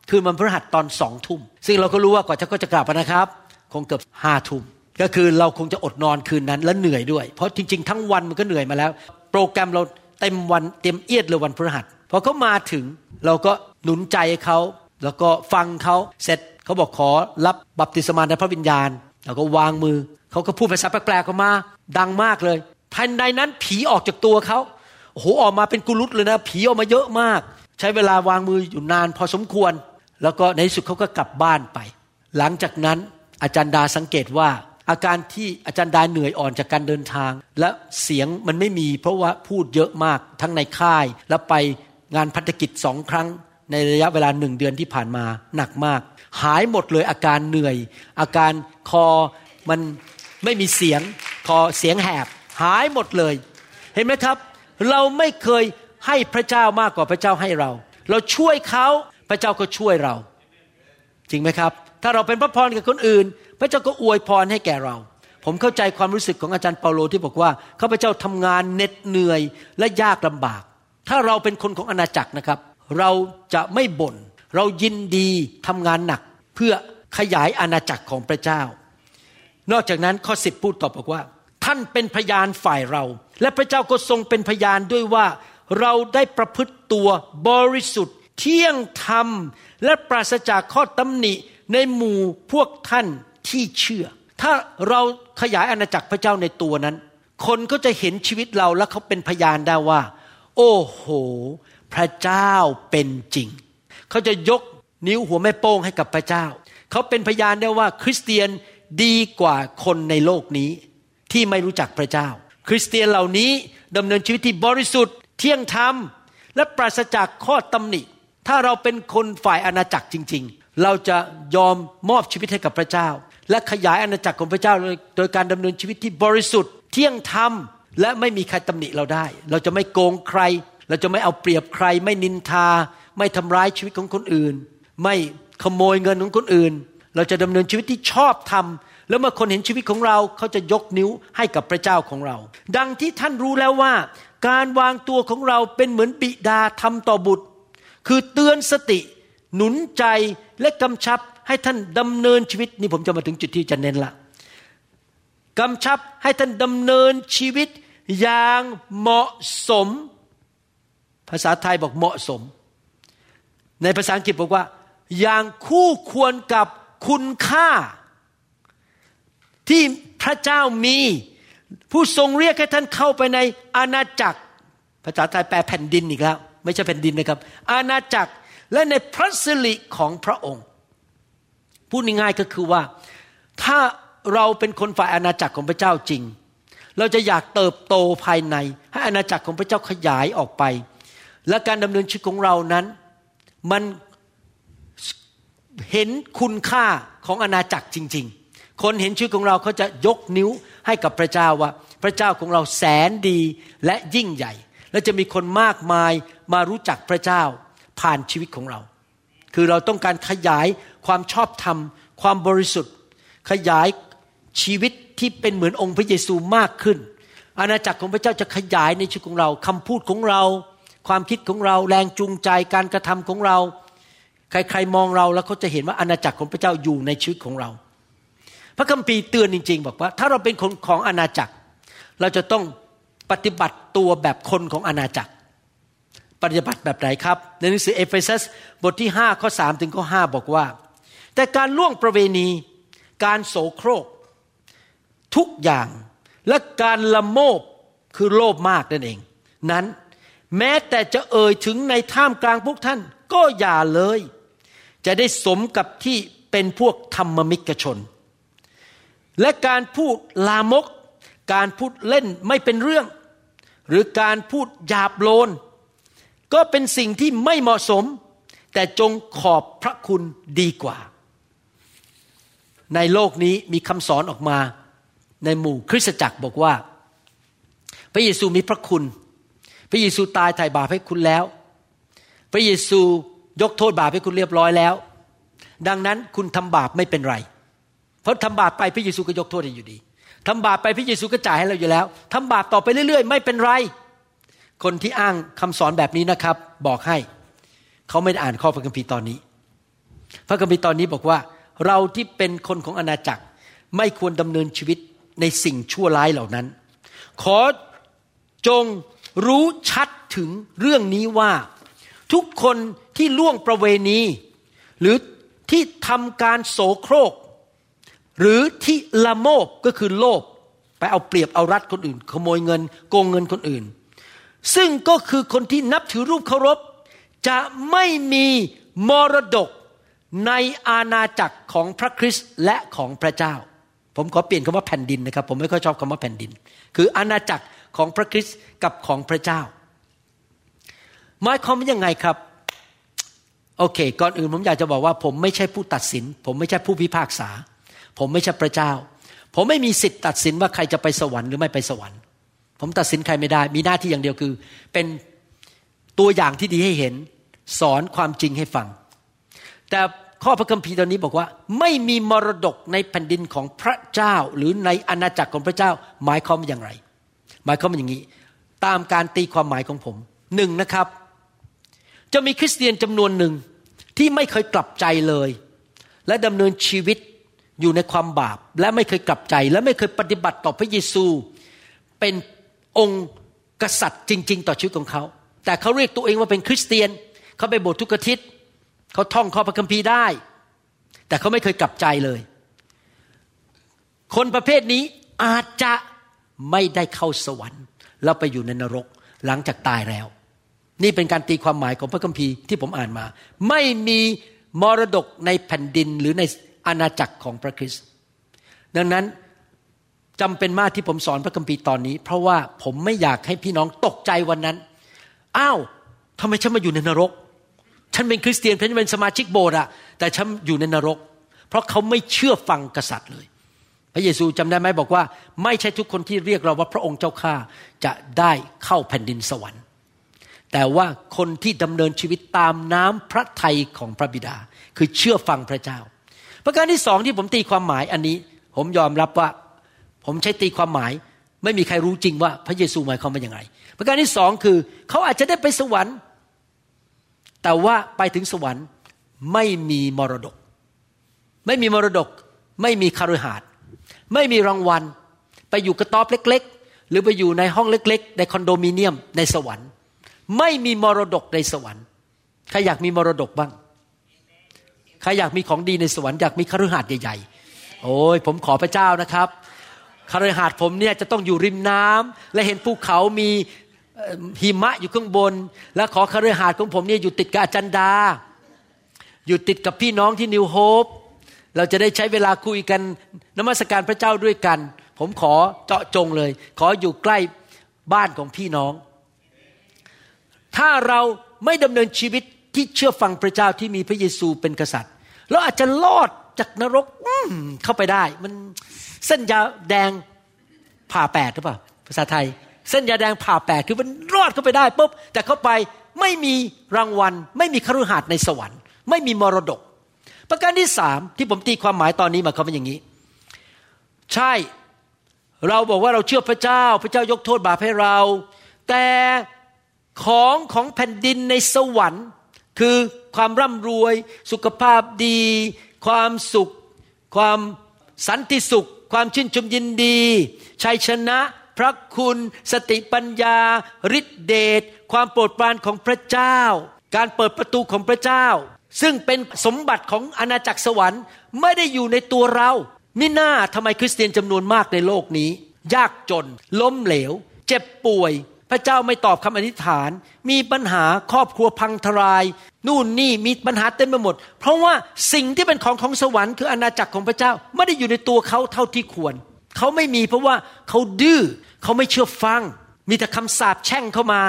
คือมันพฤหัสตอนสองทุ่มซึ่งเราก็รู้ว่ากว่าจะก็จะกลับนะครับ คงเกือบห้าทุ่ม ก็คือเราคงจะอดนอนคืนนั้นแล้วเหนื่อยด้วย เพราะจริง ๆ ทั้งวันมันก็เหนื่อยมาแล้ว โปรแกรมเราเต็มวันเต็มเอียดเลยวันพฤหัสพอเขามาถึงเราก็หนุนใจเขา แล้วก็ฟังเขาเสร็จเขาบอกขอรับบัพติศมาในพระวิญญาณเราก็วางมือเขาก็พูดภาษาแปลกๆออกมา ดังมากเลยทันใดนั้นผีออกจากตัวเขาโอ้โหออกมาเป็นกุลุตเลยนะ ผีออกมาเยอะมาก ใช้เวลาวางมืออยู่นานพอสมควร แล้วก็ในที่สุดเขาก็กลับบ้านไป หลังจากนั้นอาจารย์ดาสังเกตว่า อาการที่อาจารย์ดาเหนื่อยอ่อนจากการเดินทาง และเสียงมันไม่มีเพราะว่าพูดเยอะมากทั้งในค่าย และไปงานพัฒกิจสองครั้ง ในระยะเวลาหนึ่งเดือนที่ผ่านมาหนักมาก หายหมดเลยอาการเหนื่อย อาการคอมันไม่มีเสียงคอเสียงแหบ หายหมดเลย เห็นไหมครับ เราไม่เคยให้พระเจ้ามากกว่าพระเจ้าให้เรา เราช่วยเขาพระเจ้าก็ช่วยเรา จริงไหมครับ ถ้าเราเป็นพระพรกับคนอื่น พระเจ้าก็อวยพรให้แก่เรา ผมเข้าใจความรู้สึกของอาจารย์เปาโลที่บอกว่าข้าพเจ้าทำงานเหน็ดเหนื่อยและยากลำบาก ถ้าเราเป็นคนของอาณาจักรนะครับ เราจะไม่บน่นเรายินดีทำงานหนักเพื่อขยายอาณาจักรของพระเจ้า นอกจากนั้นข้อสิบพูดตอบบอกว่า ท่านเป็นพยานฝ่ายเรา และพระเจ้าก็ทรงเป็นพยานด้วยว่าเราได้ประพฤติตัวบริสุทธิ์ เที่ยงธรรม และปราศจากข้อตำหนิ ในหมู่พวกท่านที่เชื่อ ถ้าเราขยายอาณาจักรพระเจ้าในตัวนั้น คนก็จะเห็นชีวิตเราแล้วเขาเป็นพยานได้ว่า โอ้โห พระเจ้าเป็นจริง เขาจะยกนิ้วหัวแม่โป้งให้กับพระเจ้า เขาเป็นพยานได้ว่าคริสเตียนดีกว่าคนในโลกนี้ ที่ไม่รู้จักพระเจ้า คริสเตียนเหล่านี้ดำเนินชีวิตที่บริสุทธิ์เที่ยงธรรมและปราศจากข้อตำหนิ ถ้าเราเป็นคนฝ่ายอาณาจักรจริง ๆ เราจะยอมมอบชีวิตให้กับพระเจ้า และขยายอาณาจักรของพระเจ้าโดยการดำเนินชีวิตที่บริสุทธิ์เที่ยงธรรมและไม่มีใครตำหนิเราได้ เราจะไม่โกงใคร เราจะไม่เอาเปรียบใคร ไม่นินทา ไม่ทำร้ายชีวิตของคนอื่น ไม่ขโมยเงินของคนอื่น เราจะดำเนินชีวิตที่ชอบธรรมแล้วเมื่อคนเห็นชีวิตของเราเขาจะยกนิ้วให้กับพระเจ้าของเรา ดังที่ท่านรู้แล้วว่า การวางตัวของเราเป็นเหมือนบิดาทำต่อบุตร คือเตือนสติ หนุนใจและกำชับให้ท่านดำเนินชีวิต นี่ผมจะมาถึงจุดที่จะเน้นละกำชับให้ท่านดำเนินชีวิตอย่างเหมาะสม ภาษาไทยบอกเหมาะสม ในภาษาอังกฤษบอกว่า อย่างคู่ควรกับคุณค่า ที่พระเจ้ามี ผู้ทรงเรียกให้ท่านเข้าไปในอาณาจักร ภาษาไทยแปลแผ่นดินอีกแล้ว ไม่ใช่แผ่นดินนะครับ อาณาจักร และในพระสิริของพระองค์ พูดง่ายๆก็คือว่า ถ้าเราเป็นคนฝ่ายอาณาจักรของพระเจ้าจริง เราจะอยากเติบโตภายใน ให้อาณาจักรของพระเจ้าขยายออกไป และการดำเนินชีวิตของเรานั้น มันเห็นคุณค่าของอาณาจักรจริง ๆ คนเห็นชีวิตของเราเขาจะยกนิ้วให้กับพระเจ้าว่า พระเจ้าของเราแสนดีและยิ่งใหญ่ และจะมีคนมากมายมารู้จักพระเจ้า ผ่านชีวิตของเรา คือเราต้องการขยายความชอบธรรม ความบริสุทธิ์ ขยายชีวิตที่เป็นเหมือนองค์พระเยซูมากขึ้น อาณาจักรของพระเจ้าจะขยายในชีวิตของเราคำพูดของเรา ความคิดของเราแรงจูงใจการกระทำของเรา ใครๆมองเราแล้วเขาจะเห็นว่าอาณาจักรของพระเจ้าอยู่ในชีวิตของเรา พระคัมภีร์เตือนจริง ๆ บอกว่า ถ้าเราเป็นคนของอาณาจักร เราจะต้องปฏิบัติตัวแบบคนของอาณาจักร ปฏิบัติแบบไหนครับ ในหนังสือเอเฟซัสบทที่ 5 ข้อ 3 ถึงข้อ 5 บอกว่า แต่การล่วงประเวณี การโสโครก ทุกอย่างและการละโมบคือโลภมากนั่นเอง นั้นแม้แต่จะเอ่ยถึงในท่ามกลางพวกท่านก็อย่าเลย จะได้สมกับที่เป็นพวกธรรมมิกชน และการพูดลามก การพูดเล่นไม่เป็นเรื่อง หรือการพูดหยาบโลน ก็เป็นสิ่งที่ไม่เหมาะสม แต่จงขอบพระคุณดีกว่า ในโลกนี้มีคำสอนออกมา ในหมู่คริสตจักรบอกว่า พระเยซูมีพระคุณ พระเยซูตายไถ่บาปให้คุณแล้ว พระเยซูยกโทษบาปให้คุณเรียบร้อยแล้ว ดังนั้นคุณทำบาปไม่เป็นไร เพราะทำบาปไปพระเยซูก็ยกโทษให้อยู่ดีทำบาปไปพระเยซูก็จ่ายให้เราอยู่แล้วทำบาปต่อไปเรื่อย ๆ ไม่เป็นไร คนที่อ้างคำสอนแบบนี้นะครับ บอกให้ เขาไม่ได้อ่านข้อพระคัมภีร์ตอนนี้ พระคัมภีร์ตอนนี้บอกว่า เราที่เป็นคนของอาณาจักรไม่ควรดำเนินชีวิตในสิ่งชั่วร้ายเหล่านั้น ขอจงรู้ชัดถึงเรื่องนี้ว่า ทุกคนที่ล่วงประเวณี หรือที่ทำการโสโครก หรือที่ละโมบก็คือโลภไปเอาเปรียบเอารัดคนอื่น ขโมยเงินโกงเงินคนอื่น ซึ่งก็คือคนที่นับถือรูปเคารพ จะไม่มีมรดกในอาณาจักรของพระคริสต์และของพระเจ้า ผมขอเปลี่ยนคำว่าแผ่นดินนะครับ ผมไม่ค่อยชอบคำว่าแผ่นดิน คืออาณาจักรของพระคริสต์กับของพระเจ้าหมายความว่ายังไงครับโอเค ก่อนอื่นผมอยากจะบอกว่า ผมไม่ใช่ผู้ตัดสิน ผมไม่ใช่ผู้พิพากษา ผมไม่ใช่พระเจ้า ผมไม่มีสิทธิ์ตัดสินว่าใครจะไปสวรรค์หรือไม่ไปสวรรค์ ผมตัดสินใครไม่ได้ มีหน้าที่อย่างเดียวคือ เป็นตัวอย่างที่ดีให้เห็น สอนความจริงให้ฟัง แต่ข้อพระคัมภีร์ตอนนี้บอกว่า ไม่มีมรดกในแผ่นดินของพระเจ้า หรือในอาณาจักรของพระเจ้า หมายความว่าอย่างไร หมายความว่าอย่างนี้ ตามการตีความหมายของผมหนึ่งนะครับ จะมีคริสเตียนจำนวนหนึ่งที่ไม่เคยกลับใจเลย และดำเนินชีวิตอยู่ในความบาป และไม่เคยกลับใจ และไม่เคยปฏิบัติต่อพระเยซูเป็น องค์กษัตริย์จริง ๆ ต่อชีวิตของเขา แต่เขาเรียกตัวเองว่าเป็นคริสเตียน เขาไปโบสถ์ทุกอาทิตย์เขาท่องข้อพระคัมภีร์ได้ แต่เขาไม่เคยกลับใจเลย คนประเภทนี้อาจจะไม่ได้เข้าสวรรค์ แล้วไปอยู่ในนรกหลังจากตายแล้ว นี่เป็นการตีความหมายของพระคัมภีร์ที่ผมอ่านมา ไม่มีมรดกในแผ่นดินหรือในอาณาจักรของพระคริสต์ดังนั้น จำเป็นมากที่ผมสอนพระคัมภีร์ตอนนี้ เพราะว่าผมไม่อยากให้พี่น้องตกใจวันนั้น อ้าวทำไมฉันมาอยู่ในนรก ฉันเป็นคริสเตียนฉันเป็นสมาชิกโบสถ์อะแต่ฉันอยู่ในนรก เพราะเขาไม่เชื่อฟังกษัตริย์เลย พระเยซูจำได้ไหมบอกว่า ไม่ใช่ทุกคนที่เรียกเราว่าพระองค์เจ้าข้าจะได้เข้าแผ่นดินสวรรค์ แต่ว่าคนที่ดำเนินชีวิตตามน้ำพระทัยของพระบิดา คือเชื่อฟังพระเจ้า ประการที่สองที่ผมตีความหมายอันนี้ ผมยอมรับว่า ผมใช้ตีความหมาย ไม่มีใครรู้จริงว่าพระเยซูหมายความว่าอย่างไรประการที่สองคือ เขาอาจจะได้ไปสวรรค์ แต่ว่าไปถึงสวรรค์ไม่มีมรดก ไม่มีมรดก ไม่มีคารุหาดไม่มีรางวัล ไปอยู่กระต๊อบเล็ก ๆ หรือไปอยู่ในห้องเล็ก ๆ ในคอนโดมิเนียมในสวรรค์ ไม่มีมรดกในสวรรค์ใครอยากมีมรดกบ้างใครอยากมีของดีในสวรรค์อยากมีคฤหาสน์ใหญ่ๆโอ้ยผมขอพระเจ้านะครับ คฤหาสน์ผมเนี่ยจะต้องอยู่ริมน้ำและเห็นภูเขามีหิมะอยู่ข้างบน และขอคฤหาสน์ของผมเนี่ยอยู่ติดกับอาจารย์ดา อยู่ติดกับพี่น้องที่นิวโฮปเราจะได้ใช้เวลาคุยกันนมัสการพระเจ้าด้วยกัน ผมขอเจาะจงเลย ขออยู่ใกล้บ้านของพี่น้อง ถ้าเราไม่ดำเนินชีวิตที่เชื่อฟังพระเจ้าที่มีพระเยซูเป็นกษัตริย์ เราอาจจะรอดจากนรกเข้าไปได้ มัน เส้นยาแดงผ่าแปดหรือเปล่าภาษาไทย เส้นยาแดงผ่าแปดคือมันรอดเข้าไปได้ปุ๊บแต่เข้าไปไม่มีรางวัล ไม่มีคฤหาสน์ในสวรรค์ ไม่มีมรดก ประการที่สามที่ผมตีความหมายตอนนี้มาเขาเป็นอย่างนี้ ใช่เราบอกว่าเราเชื่อพระเจ้า พระเจ้ายกโทษบาปให้เรา แต่ของของแผ่นดินในสวรรค์ คือความร่ำรวย สุขภาพดี ความสุข ความสันติสุข ความชื่นชมยินดีชัยชนะพระคุณ สติปัญญาฤทธิเดชความโปรดปรานของพระเจ้า การเปิดประตูของพระเจ้า ซึ่งเป็นสมบัติของอาณาจักรสวรรค์ ไม่ได้อยู่ในตัวเรามิน่าทำไมคริสเตียนจำนวนมากในโลกนี้ ยากจน ล้มเหลว เจ็บป่วย พระเจ้าไม่ตอบคำอธิษฐาน มีปัญหาครอบครัวพังทลาย นู่นนี่มีปัญหาเต็มไปหมด เพราะว่าสิ่งที่เป็นของของสวรรค์คืออาณาจักรของพระเจ้าไม่ได้อยู่ในตัวเขาเท่าที่ควร เขาไม่มีเพราะว่าเขาดื้อเขาไม่เชื่อฟัง มีแต่คำสาปแช่งเข้ามา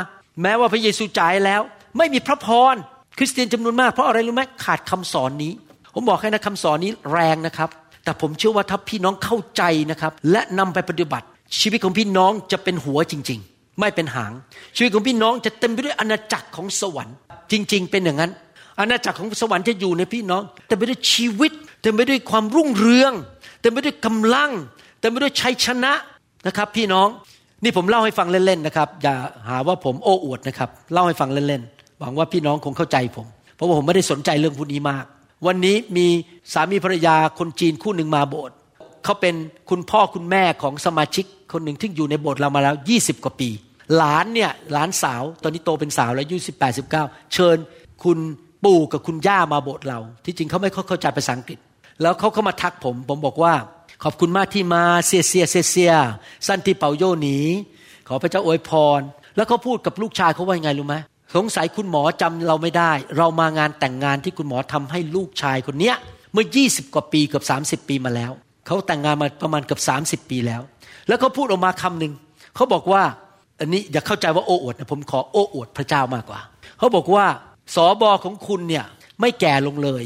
แม้ว่าพระเยซูจ่ายแล้ว ไม่มีพระพรคริสเตียนจำนวนมากเพราะอะไรรู้ไหมขาดคำสอนนี้ ผมบอกให้นะคำสอนนี้แรงนะครับ แต่ผมเชื่อว่าถ้าพี่น้องเข้าใจนะครับ และนำไปปฏิบัติ ชีวิตของพี่น้องจะเป็นหัวจริงๆ ไม่เป็นหาง ชีวิตของพี่น้องจะเต็มไปด้วยอาณาจักรของสวรรค์ จริง ๆ เป็นอย่างนั้น อาณาจักรของสวรรค์จะอยู่ในพี่น้องเต็มไปด้วยชีวิตเต็มไปด้วยความรุ่งเรืองเต็มไปด้วยกำลังเต็มไปด้วยชัยชนะนะครับ พี่น้องนี่ผมเล่าให้ฟังเล่นๆนะครับ อย่าหาว่าผมโอ้อวดนะครับ เล่าให้ฟังเล่นๆหวังว่าพี่น้องคงเข้าใจผม เพราะว่าผมไม่ได้สนใจเรื่องพวกนี้มาก วันนี้มีสามีภรรยาคนจีนคู่หนึ่งมาโบสถ์เขาเป็นคุณพ่อคุณแม่ของสมาชิก คนหนึ่งที่อยู่ในโบสถ์เรามาแล้ว 20 กว่าปี หลานเนี่ยหลานสาวตอนนี้โตเป็นสาวแล้วอายุสิบแปดสิบเก้าเชิญคุณปู่กับคุณย่ามาโบสถ์เรา ที่จริงเขาไม่เข้าใจภาษาอังกฤษ แล้วเขาเข้ามาทักผม ผมบอกว่า ขอบคุณมากที่มาเซียเซียเซียเซียสันติเปาโยหนีขอพระเจ้าอวยพร แล้วเขาพูดกับลูกชายเขาว่าไงรู้ไหมสงสัยคุณหมอจำเราไม่ได้ เรามางานแต่งงานที่คุณหมอทำให้ลูกชายคนเนี้ย เมื่อ 20 กว่าปีเกือบ30 ปีมาแล้ว เขาแต่งงานมาประมาณเกือบ30 ปีแล้ว แล้วเขาพูดออกมาคำหนึ่งเขาบอกว่าอันนี้อย่าเข้าใจว่าโอ้อวดนะผมขอโอ้อวดพระเจ้ามากกว่า เขาบอกว่าสอบอของคุณเนี่ยไม่แก่ลงเลย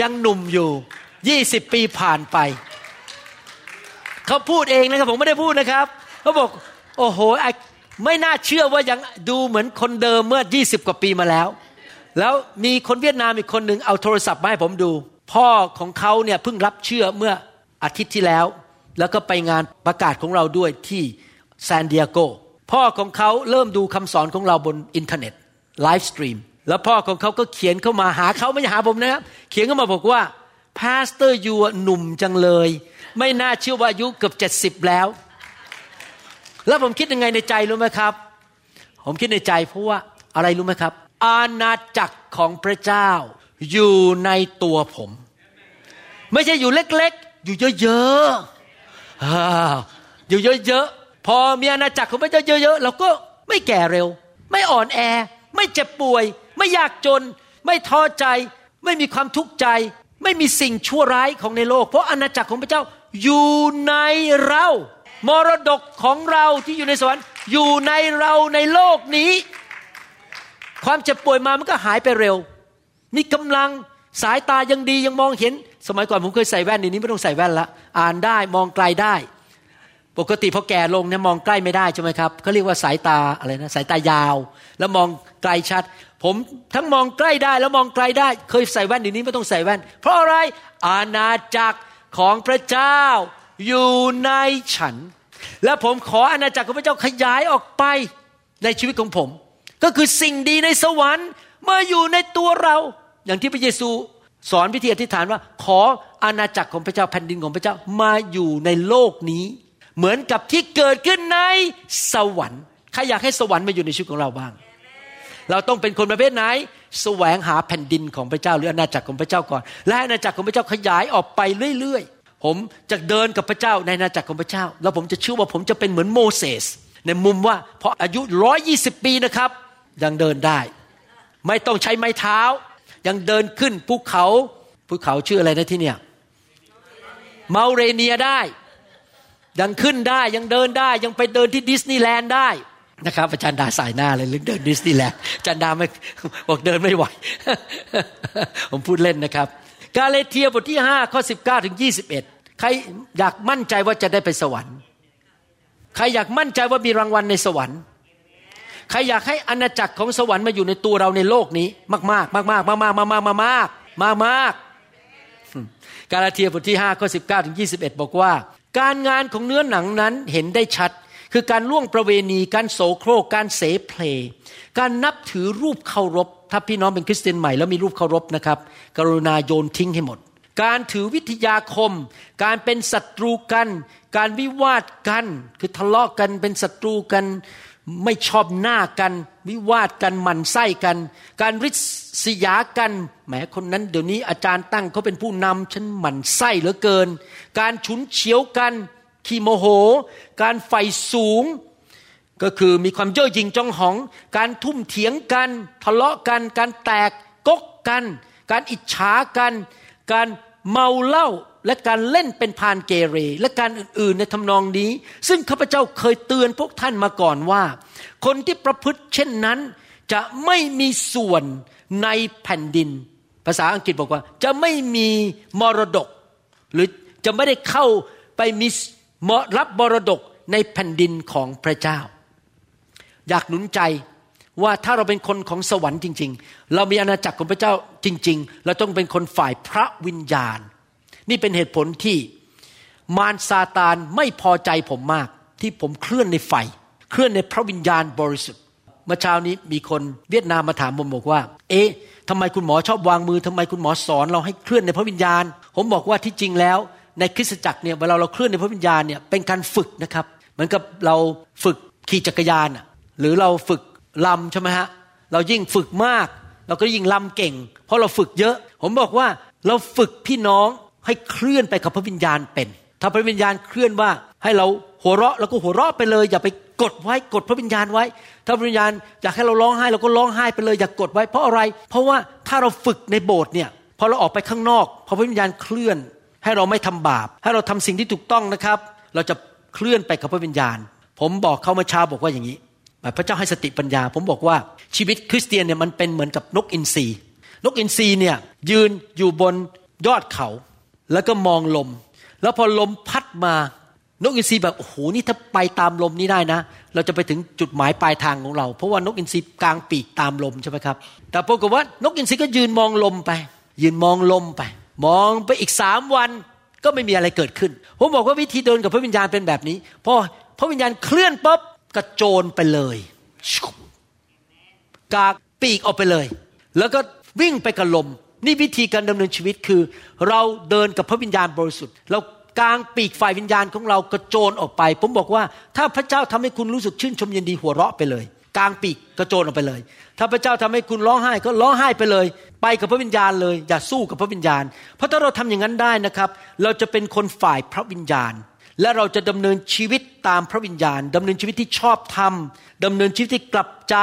ยังหนุ่มอยู่20ปีผ่านไปเขาพูดเองนะครับผมไม่ได้พูดนะครับเขาบอก โอ้โหไม่น่าเชื่อว่ายังดูเหมือนคนเดิมเมื่อ 20 กว่าปีมาแล้ว แล้วมีคนเวียดนามอีกคนหนึ่งเอาโทรศัพท์มาให้ผมดู พ่อของเขาเนี่ยเพิ่งรับเชื่อเมื่ออาทิตย์ที่แล้ว แล้วก็ไปงานประกาศของเราด้วยที่ซานดิเอโกพ่อของเขาเริ่มดูคำสอนของเราบนอินเทอร์เน็ต live stream แล้วพ่อของเขาก็เขียนเข้ามาหาเขาไม่ใช่หาผมนะครับเขียนเข้ามาบอกว่า pastor you หนุ่มจังเลย ไม่น่าเชื่อว่าอายุเกือบเจ็ดสิบแล้ว แล้วผมคิดยังไงในใจรู้ไหมครับ ผมคิดในใจเพราะว่าอะไรรู้ไหมครับ อาณาจักรของพระเจ้า อยู่ในตัวผม ไม่ใช่อยู่เล็กๆ อยู่เยอะๆ อยู่เยอะๆพอมีอาณาจักรของพระเจ้าเยอะๆเราก็ไม่แก่เร็ว ไม่อ่อนแอ ไม่เจ็บป่วย ไม่ยากจน ไม่ท้อใจ ไม่มีความทุกข์ใจ ไม่มีสิ่งชั่วร้ายของในโลก เพราะอาณาจักรของพระเจ้าอยู่ในเรา มรดกของเราที่อยู่ในสวรรค์อยู่ในเราในโลกนี้ ความเจ็บป่วยมามันก็หายไปเร็ว มีกำลังสายตายังดียังมองเห็น สมัยก่อนผมเคยใส่แว่นนี้ไม่ต้องใส่แว่นละอ่านได้มองไกลได้ ปกติพอแก่ลงเนี่ยมองใกล้ไม่ได้ใช่ไหมครับเขาเรียกว่าสายตาอะไรนะสายตายาว แล้วมองไกลชัด ผมทั้งมองใกล้ได้แล้วมองไกลได้ เคยใส่แว่นดีนี้ไม่ต้องใส่แว่น เพราะอะไรอาณาจักรของพระเจ้าอยู่ในฉัน และผมขออาณาจักรของพระเจ้าขยายออกไปในชีวิตของผม ก็คือสิ่งดีในสวรรค์มาอยู่ในตัวเรา อย่างที่พระเยซู สอนพิธีอธิษฐานว่า ขออาณาจักรของพระเจ้าแผ่นดินของพระเจ้ามาอยู่ในโลกนี้ เหมือนกับที่เกิดขึ้นในสวรรค์ใครอยากให้สวรรค์มาอยู่ในชีวิตของเราบ้าง เราต้องเป็นคนประเภทไหนแสวงหาแผ่นดินของพระเจ้า หรืออาณาจักรของพระเจ้าก่อน และอาณาจักรของพระเจ้าขยายออกไปเรื่อยๆ ผมจะเดินกับพระเจ้าในอาณาจักรของพระเจ้า แล้วผมจะเชื่อว่าผมจะเป็นเหมือนโมเสสในมุมว่าพออายุร้อยี่สิบปีนะครับ ยังเดินได้ ไม่ต้องใช้ไม้เท้า ยังเดินขึ้นภูเขาภูเขาชื่ออะไรนะที่เนี่ย Mount Rainier ได้ ยังขึ้นได้ยังเดินได้ ยังไปเดินที่ดิสนีย์แลนด์ได้นะครับอาจารย์ดาส่ายหน้าเลยลึกเดินดิสนีย์แลนด์อาจารย์ดาไม่บอกเดินไม่ไหว ผมพูดเล่นนะครับ กาลาเทียบทที่5ข้อ19ถึง21 ใครอยากมั่นใจว่าจะได้ไปสวรรค์ ใครอยากมั่นใจว่ามีรางวัลในสวรรค์ ใครอยากให้อาณาจักรของสวรรค์มาอยู่ในตัวเราในโลกนี้ มากๆมากมากมากมากมากมากมากมากกาลาเทียบทที่5ข้อ19ถึง21 บอกว่า การงานของเนื้อหนังนั้นเห็นได้ชัด คือการล่วงประเวณีการโสโครกการเสเพลการนับถือรูปเคารพ ถ้าพี่น้องเป็นคริสเตียนใหม่แล้วมีรูปเคารพนะครับ กรุณาโยนทิ้งให้หมด การถือวิทยาคม การเป็นศัตรูกัน การวิวาทกัน คือทะเลาะกันเป็นศัตรูกัน ไม่ชอบหน้ากัน วิวาทกันหมันไส้กัน การริษยากันแหมคนนั้นเดี๋ยวนี้อาจารย์ตั้งเขาเป็นผู้นำฉันหมันไส้เหลือเกิน การฉุนเฉียวกันขี้โมโห การไฟสูง ก็คือมีความเย่อหยิ่งจองหอง การทุ่มเถียงกันทะเลาะกัน การแตกกกกัน การอิจฉากัน การเมาเหล้า และการเล่นเป็นพานเกเร และการอื่นๆในทำนองนี้ ซึ่งข้าพเจ้าเคยเตือนพวกท่านมาก่อนว่า คนที่ประพฤติเช่นนั้น จะไม่มีส่วนในแผ่นดิน ภาษาอังกฤษบอกว่า จะไม่มีมรดก หรือจะไม่ได้เข้าไปมีรับบรดกในแผ่นดินของพระเจ้า อยากหนุนใจว่าถ้าเราเป็นคนของสวรรค์จริง ๆ เรามีอาณาจักรของพระเจ้าจริง ๆ เราต้องเป็นคนฝ่ายพระวิญญาณ นี่เป็นเหตุผลที่มารซาตานไม่พอใจผมมาก ที่ผมเคลื่อนในไฟ เคลื่อนในพระวิญญาณบริสุทธิ์เมื่อเช้านี้มีคนเวียดนามมาถามผมบอกว่า เอ๊ะทำไมคุณหมอชอบวางมือทำไมคุณหมอสอนเราให้เคลื่อนในพระวิญญาณ ผมบอกว่าที่จริงแล้ว ในคริสตจักรเนี่ยเวลาเราเคลื่อนในพระวิญญาณเนี่ยเป็นการฝึกนะครับ เหมือนกับเราฝึกขี่จักรยานหรือเราฝึกลำใช่ไหมฮะเรายิ่งฝึกมาก เราก็ยิ่งลำเก่ง เพราะเราฝึกเยอะ ผมบอกว่าเราฝึกพี่น้อง ให้เคลื่อนไปกับพระวิญญาณเป็น ถ้าพระวิญญาณเคลื่อนว่าให้เราหัวเราะเราก็หัวเราะไปเลย อย่าไปกดไว้กดพระวิญญาณไว้ ถ้าพระวิญญาณอยากให้เราร้องไห้เราก็ร้องไห้ไปเลย อย่ากกดไว้ เพราะอะไร เพราะว่าถ้าเราฝึกในโบสถ์เนี่ยพอเราออกไปข้างนอกพอพระวิญญาณเคลื่อน ให้เราไม่ทำบาป ให้เราทำสิ่งที่ถูกต้องนะครับ เราจะเคลื่อนไปกับพระวิญญาณ ผมบอกเขาเมื่อเช้าบอกว่าอย่างนี้พระเจ้าให้สติปัญญา ผมบอกว่าชีวิตคริสเตียนเนี่ยมันเป็นเหมือนกับนกอินทรีนกอินทรีเนี่ยยืนอยู่บนยอดเขา แล้วก็มองลม แล้วพอลมพัดมานกอินทรีแบบโอ้โหนี่ถ้าไปตามลมนี้ได้นะ เราจะไปถึงจุดหมายปลายทางของเรา เพราะว่านกอินทรีกลางปีกตามลมใช่ไหมครับ แต่ปรากฏว่านกอินทรีก็ยืนมองลมไป ยืนมองลมไป มองไปอีกสามวัน ก็ไม่มีอะไรเกิดขึ้น ผมบอกว่าวิธีเดินกับพระวิญญาณเป็นแบบนี้พอพระวิญญาณเคลื่อนปุ๊บกระโจนไปเลยกากปีกออกไปเลย แล้วก็วิ่งไปกับลม นี่วิธีการดำเนินชีวิตคือ เราเดินกับพระวิญญาณบริสุทธิ์เรากางปีกฝ่ายวิญญาณของเรากระโจนออกไป ผมบอกว่าถ้าพระเจ้าทำให้คุณรู้สึกชื่นชมยินดีหัวเราะไปเลยกางปีกกระโจนออกไปเลย ถ้าพระเจ้าทำให้คุณร้องไห้ก็ร้องไห้ไปเลย ไปกับพระวิญญาณเลย อย่าสู้กับพระวิญญาณ เพราะถ้าเราทำอย่างนั้นได้นะครับ เราจะเป็นคนฝ่ายพระวิญญาณ และเราจะดำเนินชีวิตตามพระวิญญาณดำเนินชีวิตที่ชอบธรรมดำเนินชีวิตที่กลับใจ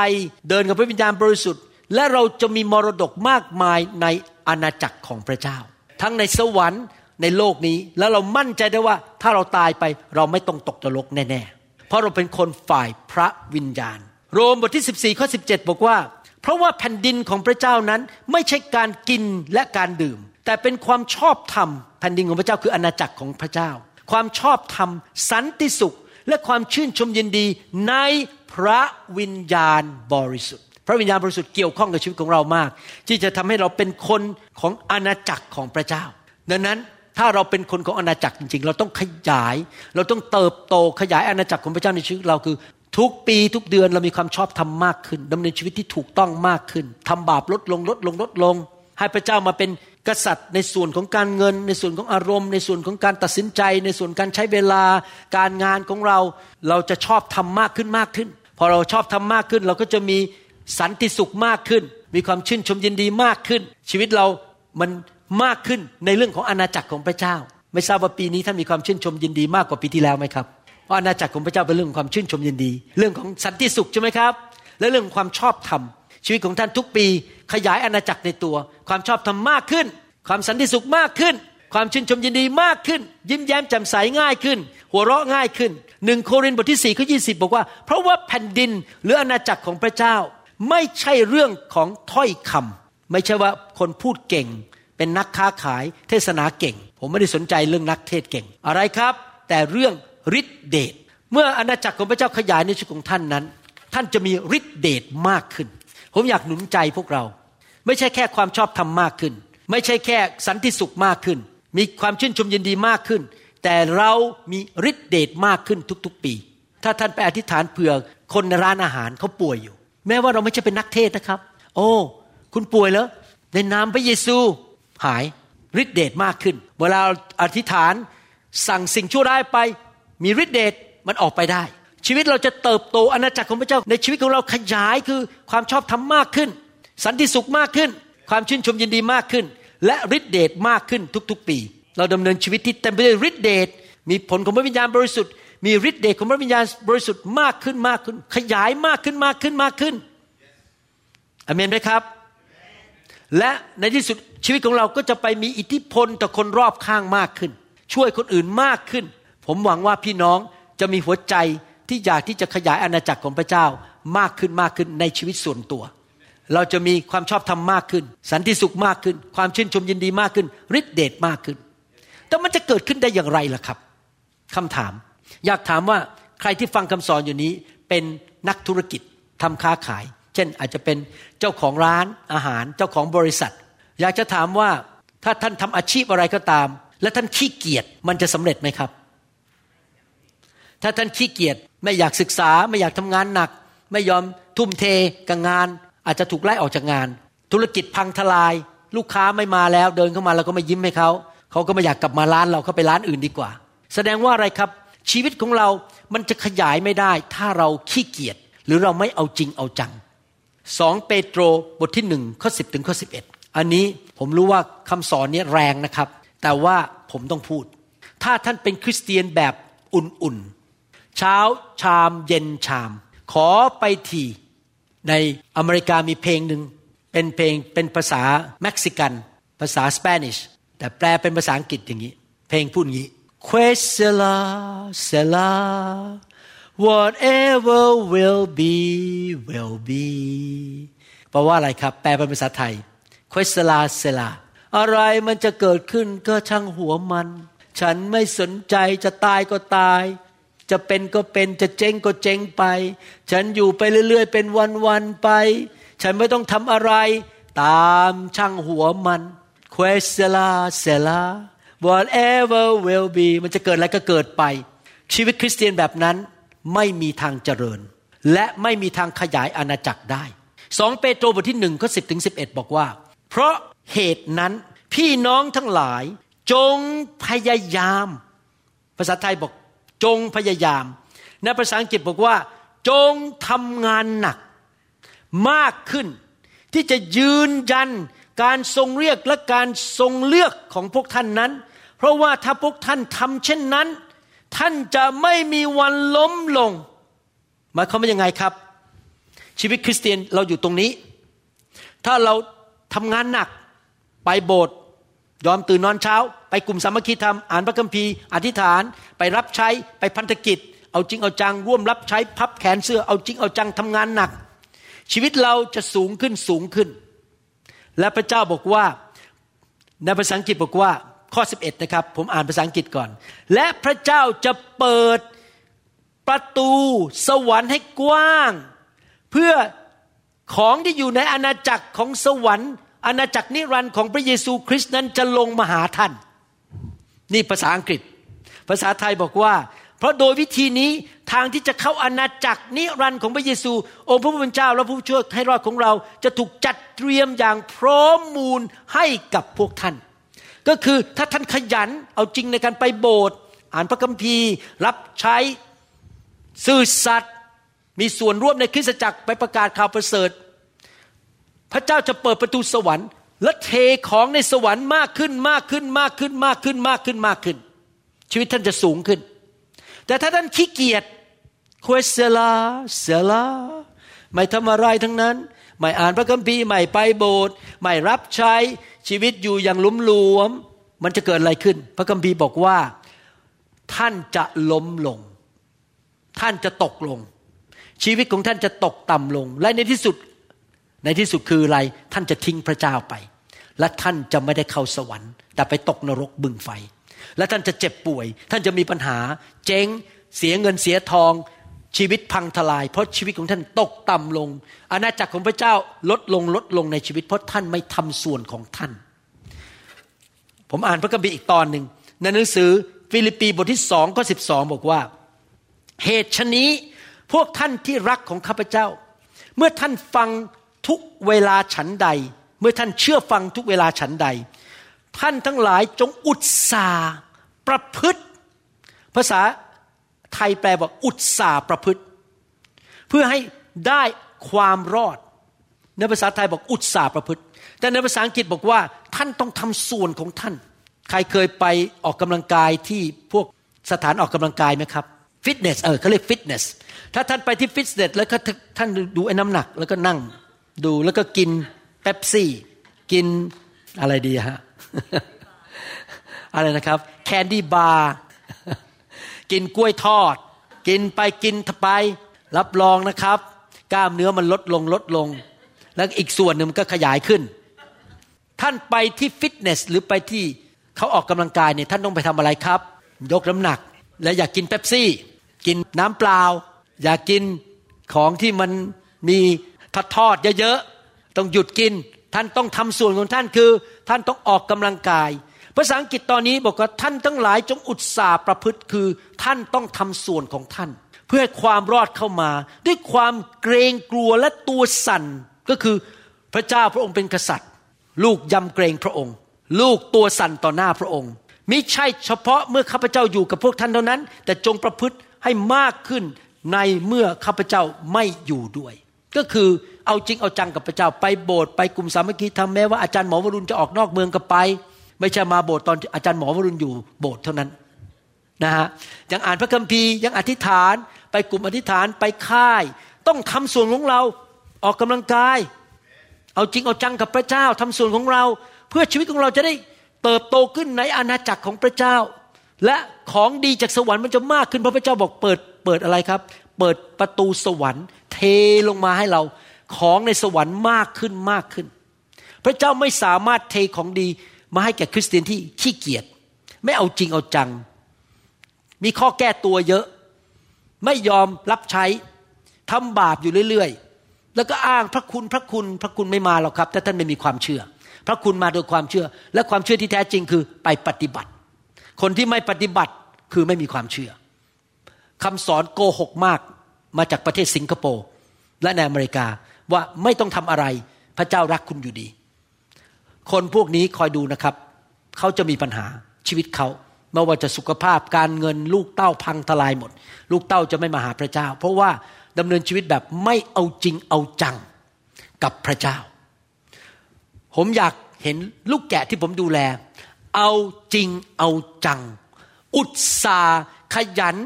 เดินกับพระวิญญาณบริสุทธิ์ และเราจะมีมรดกมากมายในอาณาจักรของพระเจ้า ทั้งในสวรรค์ในโลกนี้แล้วเรามั่นใจได้ว่าถ้าเราตายไปเราไม่ต้องตกนรกแน่ๆ เพราะเราเป็นคนฝ่ายพระวิญญาณ โรมบทที่ 14ข้อ17 บอกว่า เพราะว่าแผ่นดินของพระเจ้านั้นไม่ใช่การกินและการดื่ม แต่เป็นความชอบธรรมแผ่นดินของพระเจ้าคืออาณาจักรของพระเจ้า ความชอบธรรม สันติสุข และความชื่นชมยินดีในพระวิญญาณบริสุทธิ์ พระวิญญาณบริสุทธิ์เกี่ยวข้องกับชีวิตของเรามาก ที่จะทำให้เราเป็นคนของอาณาจักรของพระเจ้า ดังนั้นถ้าเราเป็นคนของอาณาจักรจริง ๆ เราต้องขยาย เราต้องเติบโตขยายอาณาจักรของพระเจ้าในชีวิตเราคือ ทุกปีทุกเดือนเรามีความชอบธรรมมากขึ้นดำเนินชีวิตที่ถูกต้องมากขึ้นทำบาปลดลงลดลงลดลง ให้พระเจ้ามาเป็นกษัตริย์ในส่วนของการเงิน ในส่วนของอารมณ์ ในส่วนของการตัดสินใจ ในส่วนการใช้เวลา การงานของเรา เราจะชอบทำมากขึ้นมากขึ้น พอเราชอบทำมากขึ้น เราก็จะมี สันติสุขมากขึ้น มีความชื่นชมยินดีมากขึ้น ชีวิตเรามันมากขึ้นในเรื่องของอาณาจักรของพระเจ้า ไม่ทราบว่าปีนี้ท่านมีความชื่นชมยินดีมากกว่าปีที่แล้วไหมครับเพราะอาณาจักรของพระเจ้าเป็นเรื่องของความชื่นชมยินดี เรื่องของสันติสุขใช่ไหมครับ และเรื่องความชอบธรรมชีวิตของท่านทุกปี ขยายอาณาจักรในตัว ความชอบธรรมมากขึ้น ความสันติสุขมากขึ้น ความชื่นชมยินดีมากขึ้น ยิ้มแย้มแจ่มใสง่ายขึ้น หัวเราะง่ายขึ้นหนึ่งโครินธ์บทที่สี่ข้อยีบอกว่า เพราะว่าแผ่นดินหรืออาณาจักรของพระเจ้า ไม่ใช่เรื่องของถ้อยคำไม่ใช่ว่าคนพูดเก่ง เป็นนักค้าขาย เทศนาเก่ง ผมไม่ได้สนใจเรื่องนักเทศเก่งอะไรครับ แต่เรื่องฤทธิเดชเมื่ออาณาจักรของพระเจ้าขยายในชีวิตของท่านนั้น ท่านจะมีฤทธิเดชมากขึ้น ผมอยากหนุนใจพวกเรา ไม่ใช่แค่ความชอบธรรมมากขึ้น ไม่ใช่แค่สันติสุขมากขึ้น มีความชื่นชมยินดีมากขึ้น แต่เรามีฤทธิเดชมากขึ้นทุกๆปี ถ้าท่านไปอธิษฐานเผื่อคนในร้านอาหารเขาป่วยอยู่ แม้ว่าเราไม่ใช่เป็นนักเทศนะครับ โอ้ คุณป่วยแล้วในนามพระเยซูหายฤทธิเดชมากขึ้น เวลาอธิษฐานสั่งสิ่งชั่วร้ายไป มีฤทธิเดชมันออกไปได้ ชีวิตเราจะเติบโตอาณาจักรของพระเจ้า ในชีวิตของเราขยายคือความชอบธรรมมากขึ้น สันติสุขมากขึ้น ความชื่นชมยินดีมากขึ้น และฤทธิเดชมากขึ้นทุกๆ ปี เราดำเนินชีวิตที่เต็มไปด้วยฤทธิเดชมีผลของพระวิญญาณบริสุทธิ์ มีฤทธิ์เดชของพระวิญญาณบริสุทธิ์มากขึ้นมากขึ้น ขยายมากขึ้นมากขึ้นมากขึ้นอเมนไหมครับ และในที่สุดชีวิตของเราก็จะไปมีอิทธิพลต่อคนรอบข้างมากขึ้น ช่วยคนอื่นมากขึ้น ผมหวังว่าพี่น้องจะมีหัวใจที่อยากที่จะขยายอาณาจักรของพระเจ้ามากขึ้นมากขึ้นในชีวิตส่วนตัว เราจะมีความชอบธรรมมากขึ้น สันติสุขมากขึ้น ความชื่นชมยินดีมากขึ้นฤทธิเดชมากขึ้น แต่มันจะเกิดขึ้นได้อย่างไรล่ะครับคำถาม อยากถามว่าใครที่ฟังคำสอนอยู่นี้เป็นนักธุรกิจทำค้าขาย เช่นอาจจะเป็นเจ้าของร้านอาหารเจ้าของบริษัท อยากจะถามว่าถ้าท่านทำอาชีพอะไรก็ตาม และท่านขี้เกียจมันจะสำเร็จไหมครับ ถ้าท่านขี้เกียจไม่อยากศึกษาไม่อยากทำงานหนัก ไม่ยอมทุ่มเทกับงาน อาจจะถูกไล่ออกจากงาน ธุรกิจพังทลาย ลูกค้าไม่มาแล้ว เดินเข้ามาเราก็ไม่ยิ้มให้เขาเขาก็ไม่อยากกลับมาร้านเราเขาไปร้านอื่นดีกว่า แสดงว่าอะไรครับ ชีวิตของเรามันจะขยายไม่ได้ ถ้าเราขี้เกียจหรือเราไม่เอาจริงเอาจังสองเปโตรบทที่หนึ่งข้อสิบถึงข้อสิบเอ็ดอันนี้ผมรู้ว่าคำสอนนี้แรงนะครับ แต่ว่าผมต้องพูด ถ้าท่านเป็นคริสเตียนแบบอุ่นๆ เช้าชามเย็นชาม ขอไปทีในอเมริกามีเพลงหนึ่งเป็นเพลงเป็นภาษาเม็กซิกัน ภาษาสเปนิชแต่แปลเป็นภาษาอังกฤษอย่างนี้ เพลงพูดอย่างนี้ Quesela sela whatever will be will be แปลว่าอะไรครับ แปลเป็นภาษาไทย Quesela sela อะไรมันจะเกิดขึ้นก็ช่างหัวมัน ฉันไม่สนใจจะตายก็ตาย จะเป็นก็เป็นจะเจ๊งก็เจ๊งไป ฉันอยู่ไปเรื่อย ๆ เป็นวันๆไป ฉันไม่ต้องทำอะไร ตามช่างหัวมัน quesela sela whatever will be มันจะเกิดอะไรก็เกิดไป ชีวิตคริสเตียนแบบนั้นไม่มีทางเจริญ และไม่มีทางขยายอาณาจักรได้สองเปโตรบทที่หนึ่งข้อสิบถึงสิบเอ็ดบอกว่า เพราะเหตุนั้นพี่น้องทั้งหลายจงพยายาม ภาษาไทยบอกจงพยายามในภาษาอังกฤษบอกว่า จงทำงานหนัก มากขึ้น ที่จะยืนยันการทรงเรียกและการทรงเลือกของพวกท่านนั้น ราะว่าถ้าพวกท่านทำเช่นนั้น ท่านจะไม่มีวันล้มลงหมายความว่ายังไงครับ ชีวิตคริสเตียนเราอยู่ตรงนี้ ถ้าเราทำงานหนักไปโบสถ์ยอมตื่นนอนเช้า ไปกลุ่มสามัคคีธรรมอ่านพระคัมภีร์อธิษฐาน ไปรับใช้ไปพันธกิจ เอาจริงเอาจังร่วมรับใช้พับแขนเสื้อเอาจริงเอาจังทำงานหนัก ชีวิตเราจะสูงขึ้นสูงขึ้น และพระเจ้าบอกว่าในภาษาอังกฤษบอกว่า ข้อ 11 นะครับ ผมอ่านภาษาอังกฤษก่อน และพระเจ้าจะเปิดประตูสวรรค์ให้กว้าง เพื่อของที่อยู่ในอาณาจักรของสวรรค์ อาณาจักรนิรันดร์ของพระเยซูคริสต์นั้นจะลงมาหาท่าน นี่ภาษาอังกฤษ ภาษาไทยบอกว่า เพราะโดยวิธีนี้ทางที่จะเข้าอาณาจักรนิรันดร์ของพระเยซู องค์พระผู้เป็นเจ้าและผู้ช่วยให้รอดของเราจะถูกจัดเตรียมอย่างพร้อมมูลให้กับพวกท่าน ก็คือถ้าท่านขยันเอาจริงในการไปโบสถ์อ่านพระคัมภีร์ รับใช้ซื่อสัตย์มีส่วนร่วมในคริสตจักรไปประกาศข่าวประเสริฐ พระเจ้าจะเปิดประตูสวรรค์ และเทของในสวรรค์มากขึ้นมากขึ้นมากขึ้นมากขึ้นมากขึ้นมากขึ้น ชีวิตท่านจะสูงขึ้น แต่ถ้าท่านขี้เกียจคุยเซลาเซลาไม่ทำอะไรทั้งนั้น ไม่อ่านพระคัมภีร์ไม่ไปโบสถ์ไม่รับใช้ชีวิตอยู่อย่างลุ่มหลวม มันจะเกิดอะไรขึ้น พระคัมภีร์บอกว่า ท่านจะล้มลง ท่านจะตกลง ชีวิตของท่านจะตกต่ำลง และในที่สุดในที่สุดคืออะไร ท่านจะทิ้งพระเจ้าไป และท่านจะไม่ได้เข้าสวรรค์ แต่ไปตกนรกบึงไฟ และท่านจะเจ็บป่วย ท่านจะมีปัญหา เจ๊ง เสียเงินเสียทอง ชีวิตพังทลาย เพราะชีวิตของท่านตกต่ำลง อาณาจักรของพระเจ้าลดลงลดลงในชีวิต เพราะท่านไม่ทำส่วนของท่าน ผมอ่านพระคัมภีร์อีกตอนหนึ่งในหนังสือฟิลิปปีบทที่สองข้อสิบสองบอกว่า เหตุชนี้พวกท่านที่รักของข้าพเจ้า เมื่อท่านฟังทุกเวลาฉันใด เมื่อท่านเชื่อฟังทุกเวลาฉันใด ท่านทั้งหลายจงอุตสาประพฤติ ภาษา ไทยแปลว่าอุตสาประพฤติ เพื่อให้ได้ความรอด ในภาษาไทยบอกอุตสาประพฤติ แต่ในภาษาอังกฤษบอกว่า ท่านต้องทำส่วนของท่าน ใครเคยไปออกกำลังกายที่พวกสถานออกกำลังกายไหมครับฟิตเนสเออเขาเรียกฟิตเนสถ้าท่านไปที่ฟิตเนสแล้วก็ท่านดูไอ้น้ำหนัก แล้วก็นั่งดูแล้วก็กินเป๊ปซี่ กินอะไรดีฮะอะไรนะครับแคนดี้บาร์ กินกล้วยทอด กินไปกินไป รับรองนะครับ กล้ามเนื้อมันลดลงลดลง แล้วอีกส่วนหนึ่งมันก็ขยายขึ้น ท่านไปที่ฟิตเนสหรือไปที่เขาออกกำลังกายเนี่ยท่านต้องไปทำอะไรครับ ยกน้ำหนัก และอยากกินเป๊ปซี่ กินน้ำเปล่า อยากกินของที่มันมีทอดทอดเยอะๆต้องหยุดกิน ท่านต้องทำส่วนของท่านคือ ท่านต้องออกกำลังกาย ภาษาอังกฤษตอนนี้บอกว่าท่านทั้งหลายจงอุตสาห์ประพฤติคือท่านต้องทำส่วนของท่าน เพื่อความรอดเข้ามา ด้วยความเกรงกลัวและตัวสั่นก็คือพระเจ้าพระองค์เป็นกษัตริย์ ลูกยำเกรงพระองค์ ลูกตัวสั่นต่อหน้าพระองค์มิใช่เฉพาะเมื่อข้าพเจ้าอยู่กับพวกท่านเท่านั้น แต่จงประพฤติให้มากขึ้นในเมื่อข้าพเจ้าไม่อยู่ด้วย ก็คือเอาจริงเอาจังกับพระเจ้าไปโบสถ์ไปกลุ่มสามัคคีทำแม้ว่าอาจารย์หมอวรุณจะออกนอกเมืองก็ไป ไม่ใช่มาโบสถ์ตอนอาจารย์หมอวรุณอยู่โบสถ์เท่านั้นนะฮะยังอ่านพระคัมภีร์ยังอธิษฐาน ไปกลุ่มอธิษฐานไปค่าย ต้องทำส่วนของเราออกกำลังกาย เอาจริงเอาจังกับพระเจ้าทำส่วนของเรา เพื่อชีวิตของเราจะได้เติบโตขึ้นในอาณาจักรของพระเจ้า และของดีจากสวรรค์มันจะมากขึ้นเพราะพระเจ้าบอกเปิดเปิดอะไรครับ เปิดประตูสวรรค์ เทลงมาให้เราของในสวรรค์มากขึ้นมากขึ้น พระเจ้าไม่สามารถเทของดี มาให้แก่คริสเตียนที่ขี้เกียจไม่เอาจริงเอาจัง มีข้อแก้ตัวเยอะ ไม่ยอมรับใช้ทำบาปอยู่เรื่อยๆ แล้วก็อ้างพระคุณพระคุณพระคุณไม่มาหรอกครับ ถ้าท่านไม่มีความเชื่อ พระคุณมาโดยความเชื่อ และความเชื่อที่แท้จริงคือไปปฏิบัติ คนที่ไม่ปฏิบัติคือไม่มีความเชื่อคำสอนโกหกมากมาจากประเทศสิงคโปร์และในอเมริกาว่าไม่ต้องทำอะไรพระเจ้ารักคุณอยู่ดี คนพวกนี้คอยดูนะครับ เขาจะมีปัญหาชีวิตเขาไม่ว่าจะสุขภาพการเงินลูกเต้าพังทลายหมด ลูกเต้าจะไม่มาหาพระเจ้า เพราะว่าดำเนินชีวิตแบบไม่เอาจริงเอาจังกับพระเจ้า ผมอยากเห็นลูกแกะที่ผมดูแล เอาจริงเอาจัง อุตสาขยัน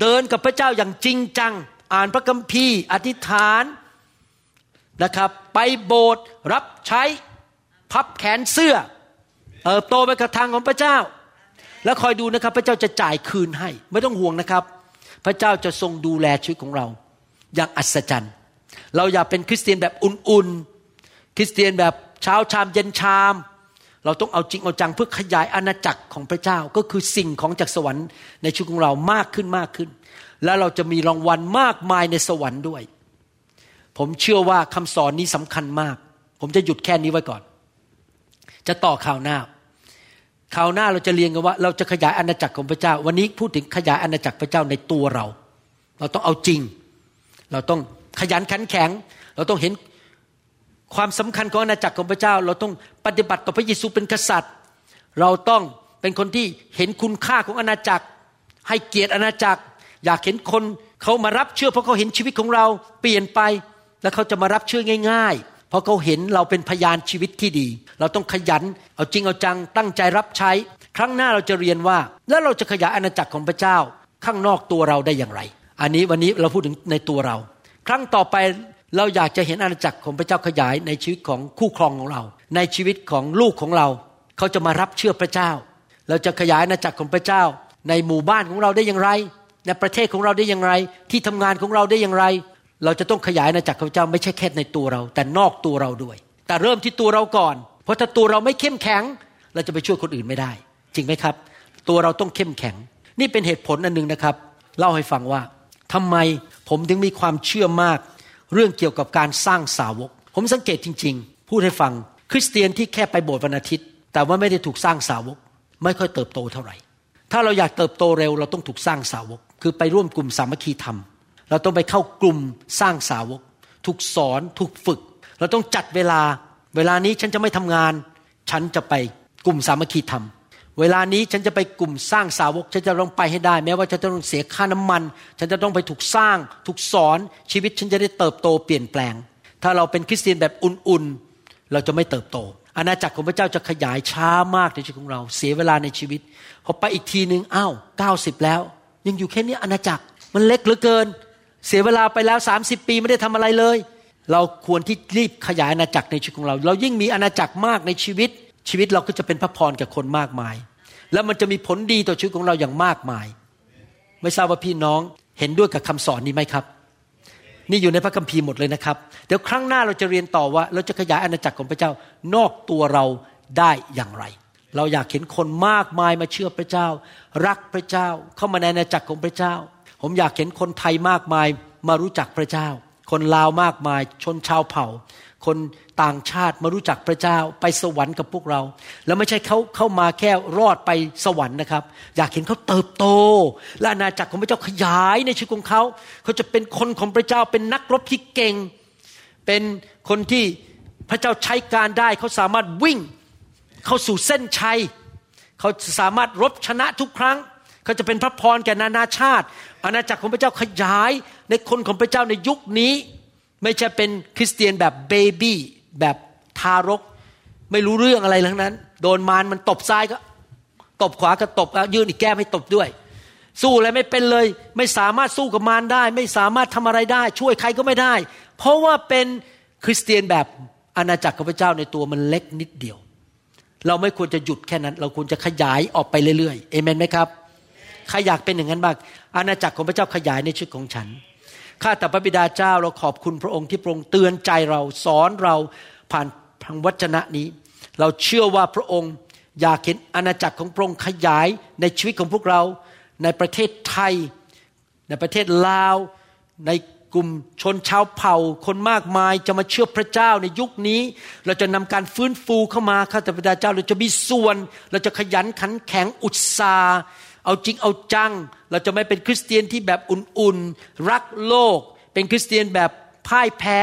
เดินกับพระเจ้าอย่างจริงจัง อ่านพระคัมภีร์ อธิษฐานนะครับ ไปโบสถ์รับใช้ พับแขนเสื้อเติบโตไปกับทางของพระเจ้า แล้วคอยดูนะครับ พระเจ้าจะจ่ายคืนให้ ไม่ต้องห่วงนะครับ พระเจ้าจะทรงดูแลชีวิตของเรา อย่างอัศจรรย์ เราอย่าเป็นคริสเตียนแบบอุ่นๆ คริสเตียนแบบเช้าชามเย็นชาม เราต้องเอาจริงเอาจังเพื่อขยายอาณาจักรของพระเจ้าก็คือสิ่งของจากสวรรค์ในชีวิตของเรามากขึ้นมากขึ้น แล้วเราจะมีรางวัลมากมายในสวรรค์ด้วย ผมเชื่อว่าคำสอนนี้สำคัญมาก ผมจะหยุดแค่นี้ไว้ก่อน จะต่อข่าวหน้าข่าวหน้าเราจะเรียนกันว่า เราจะขยายอาณาจักรของพระเจ้า วันนี้พูดถึงขยายอาณาจักรพระเจ้าในตัวเรา เราต้องเอาจริง เราต้องขยันขันแข็ง เราต้องเห็นความสำคัญของอาณาจักรของพระเจ้า เราต้องปฏิบัติต่อพระเยซูเป็นกษัตริย์ เราต้องเป็นคนที่เห็นคุณค่าของอาณาจักร ให้เกียรติอาณาจักร อยากเห็นคนเขามารับเชื่อเพราะเขาเห็นชีวิตของเราเปลี่ยนไป แล้วเขาจะมารับเชื่อง่าย ๆ เพราะเขาเห็นเราเป็นพยานชีวิตที่ดี เราต้องขยัน เอาจริงเอาจัง ตั้งใจรับใช้ ครั้งหน้าเราจะเรียนว่า แล้วเราจะขยายอาณาจักรของพระเจ้า ข้างนอกตัวเราได้อย่างไร อันนี้วันนี้เราพูดถึงในตัวเรา ครั้งต่อไปเราอยากจะเห็นอาณาจักรของพระเจ้าขยายในชีวิตของคู่ครองของเรา ในชีวิตของลูกของเรา เขาจะมารับเชื่อพระเจ้า เราจะขยายอาณาจักรของพระเจ้า ในหมู่บ้านของเราได้อย่างไร ในประเทศของเราได้อย่างไร ที่ทำงานของเราได้อย่างไร เราจะต้องขยายอาณาจักรของพระเจ้าไม่ใช่แค่ในตัวเรา แต่นอกตัวเราด้วย แต่เริ่มที่ตัวเราก่อน เพราะถ้าตัวเราไม่เข้มแข็ง เราจะไปช่วยคนอื่นไม่ได้ จริงไหมครับ ตัวเราต้องเข้มแข็ง นี่เป็นเหตุผลอันหนึ่งนะครับ เล่าให้ฟังว่าทำไมผมถึงมีความเชื่อมาก เรื่องเกี่ยวกับการสร้างสาวก ผมสังเกตจริง ๆ พูดให้ฟัง คริสเตียนที่แค่ไปโบสถ์วันอาทิตย์ แต่ว่าไม่ได้ถูกสร้างสาวก ไม่ค่อยเติบโตเท่าไหร่ ถ้าเราอยากเติบโตเร็วเราต้องถูกสร้างสาวก คือไปร่วมกลุ่มสามัคคีธรรม เราต้องไปเข้ากลุ่มสร้างสาวก ถูกสอนถูกฝึก เราต้องจัดเวลา เวลานี้ฉันจะไม่ทำงาน ฉันจะไปกลุ่มสามัคคีธรรม เวลานี้ฉันจะไปกลุ่มสร้างสาวก ฉันจะต้องไปให้ได้ แม้ว่าฉันจะต้องเสียค่าน้ำมัน ฉันจะต้องไปถูกสร้าง ถูกสอนชีวิตฉันจะได้เติบโตเปลี่ยนแปลง ถ้าเราเป็นคริสเตียนแบบอุ่นๆ เราจะไม่เติบโต อาณาจักรของพระเจ้าจะขยายช้ามากในชีวิตของเรา เสียเวลาในชีวิต พอไปอีกทีหนึ่งอ้าวเก้าสิบแล้ว ยังอยู่แค่นี้อาณาจักรมันเล็กเหลือเกิน เสียเวลาไปแล้ว 30 ปีไม่ได้ทำอะไรเลย เราควรที่รีบขยายอาณาจักรในชีวิตของเรา เรายิ่งมีอาณาจักรมากในชีวิต ชีวิตเราก็จะเป็นพระพรกับคนมากมาย แล้วมันจะมีผลดีต่อชีวิตของเราอย่างมากมาย ไม่ทราบว่าพี่น้องเห็นด้วยกับคำสอนนี้ไหมครับ นี่อยู่ในพระคัมภีร์หมดเลยนะครับ เดี๋ยวครั้งหน้าเราจะเรียนต่อว่า เราจะขยายอาณาจักรของพระเจ้านอกตัวเราได้อย่างไร เราอยากเห็นคนมากมายมาเชื่อพระเจ้า รักพระเจ้าเข้ามาในอาณาจักรของพระเจ้า ผมอยากเห็นคนไทยมากมายมารู้จักพระเจ้า คนลาวมากมาย ชนชาวเผ่า คนต่างชาติมารู้จักพระเจ้า ไปสวรรค์กับพวกเรา แล้วไม่ใช่เขาเข้ามาแค่รอดไปสวรรค์นะครับ อยากเห็นเขาเติบโต และอาณาจักรของพระเจ้าขยายในชีวิตของเขาเขาจะเป็นคนของพระเจ้าเป็นนักรบที่เก่ง เป็นคนที่พระเจ้าใช้การได้เขาสามารถวิ่งเข้าสู่เส้นชัย เขาสามารถรบชนะทุกครั้ง เขาจะเป็นพระพรแก่นานาชาติ อาณาจักรของพระเจ้าขยายในคนของพระเจ้าในยุคนี้ ไม่ใช่เป็นคริสเตียนแบบเบบี้แบบทารก ไม่รู้เรื่องอะไรทั้งนั้น โดนมารมันตบซ้ายก็ ตบขวาก็ตบยื่นอีกแก้มให้ตบด้วย สู้อะไรไม่เป็นเลย ไม่สามารถสู้กับมารได้ ไม่สามารถทำอะไรได้ ช่วยใครก็ไม่ได้ เพราะว่าเป็นคริสเตียนแบบอาณาจักรของพระเจ้าในตัวมันเล็กนิดเดียว เราไม่ควรจะหยุดแค่นั้น เราควรจะขยายออกไปเรื่อยๆเอเมนไหมครับ ใครอยากเป็นอย่างนั้นบ้างอาณาจักรของพระเจ้าขยายในชีวิตของฉันข้าแต่พระบิดาเจ้าเราขอบคุณพระองค์ที่พระองค์เตือนใจเราสอนเราผ่านทางวจนะนี้ เราเชื่อว่าพระองค์อยากเห็นอาณาจักรของพระองค์ขยายในชีวิตของพวกเรา ในประเทศไทย ในประเทศลาว ในกลุ่มชนชาวเผ่า คนมากมายจะมาเชื่อพระเจ้าในยุคนี้ เราจะนำการฟื้นฟูเข้ามาข้าแต่พระบิดาเจ้า เราจะมีส่วน เราจะขยันขันแข็งอุตสาห์ เอาจริงเอาจัง เราจะไม่เป็นคริสเตียนที่แบบอุ่นๆ รักโลก เป็นคริสเตียนแบบพ่ายแพ้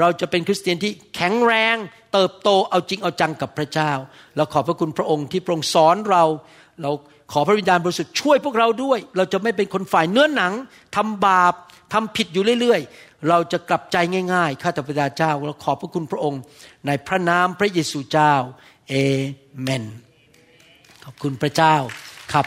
เราจะเป็นคริสเตียนที่แข็งแรง เติบโตเอาจริงเอาจังกับพระเจ้า เราขอบพระคุณพระองค์ที่พระองค์สอนเรา เราขอพระวิญญาณบริสุทธิ์ช่วยพวกเราด้วย เราจะไม่เป็นคนฝ่ายเนื้อหนังทำบาปทำผิดอยู่เรื่อยๆ เราจะกลับใจง่ายๆ ข้าแต่พระเจ้า เราขอบพระคุณพระองค์ ในพระนามพระเยซูเจ้า เอเมน ขอบคุณพระเจ้าครับ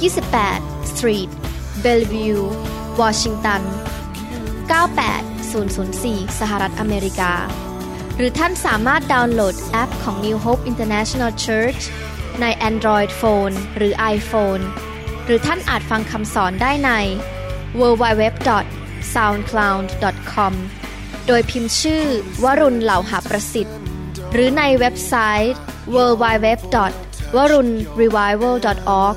28 Street Bellevue Washington 98004 สหรัฐอเมริกา หรือท่านสามารถดาวน์โหลดแอปของ New Hope International Church ใน Android Phone หรือ iPhone หรือท่านอาจฟังคำสอนได้ใน www.soundcloud.com โดยพิมพ์ชื่อวรุณเหล่าหาประสิทธิ์ หรือในเว็บไซต์ www.warunrevival.org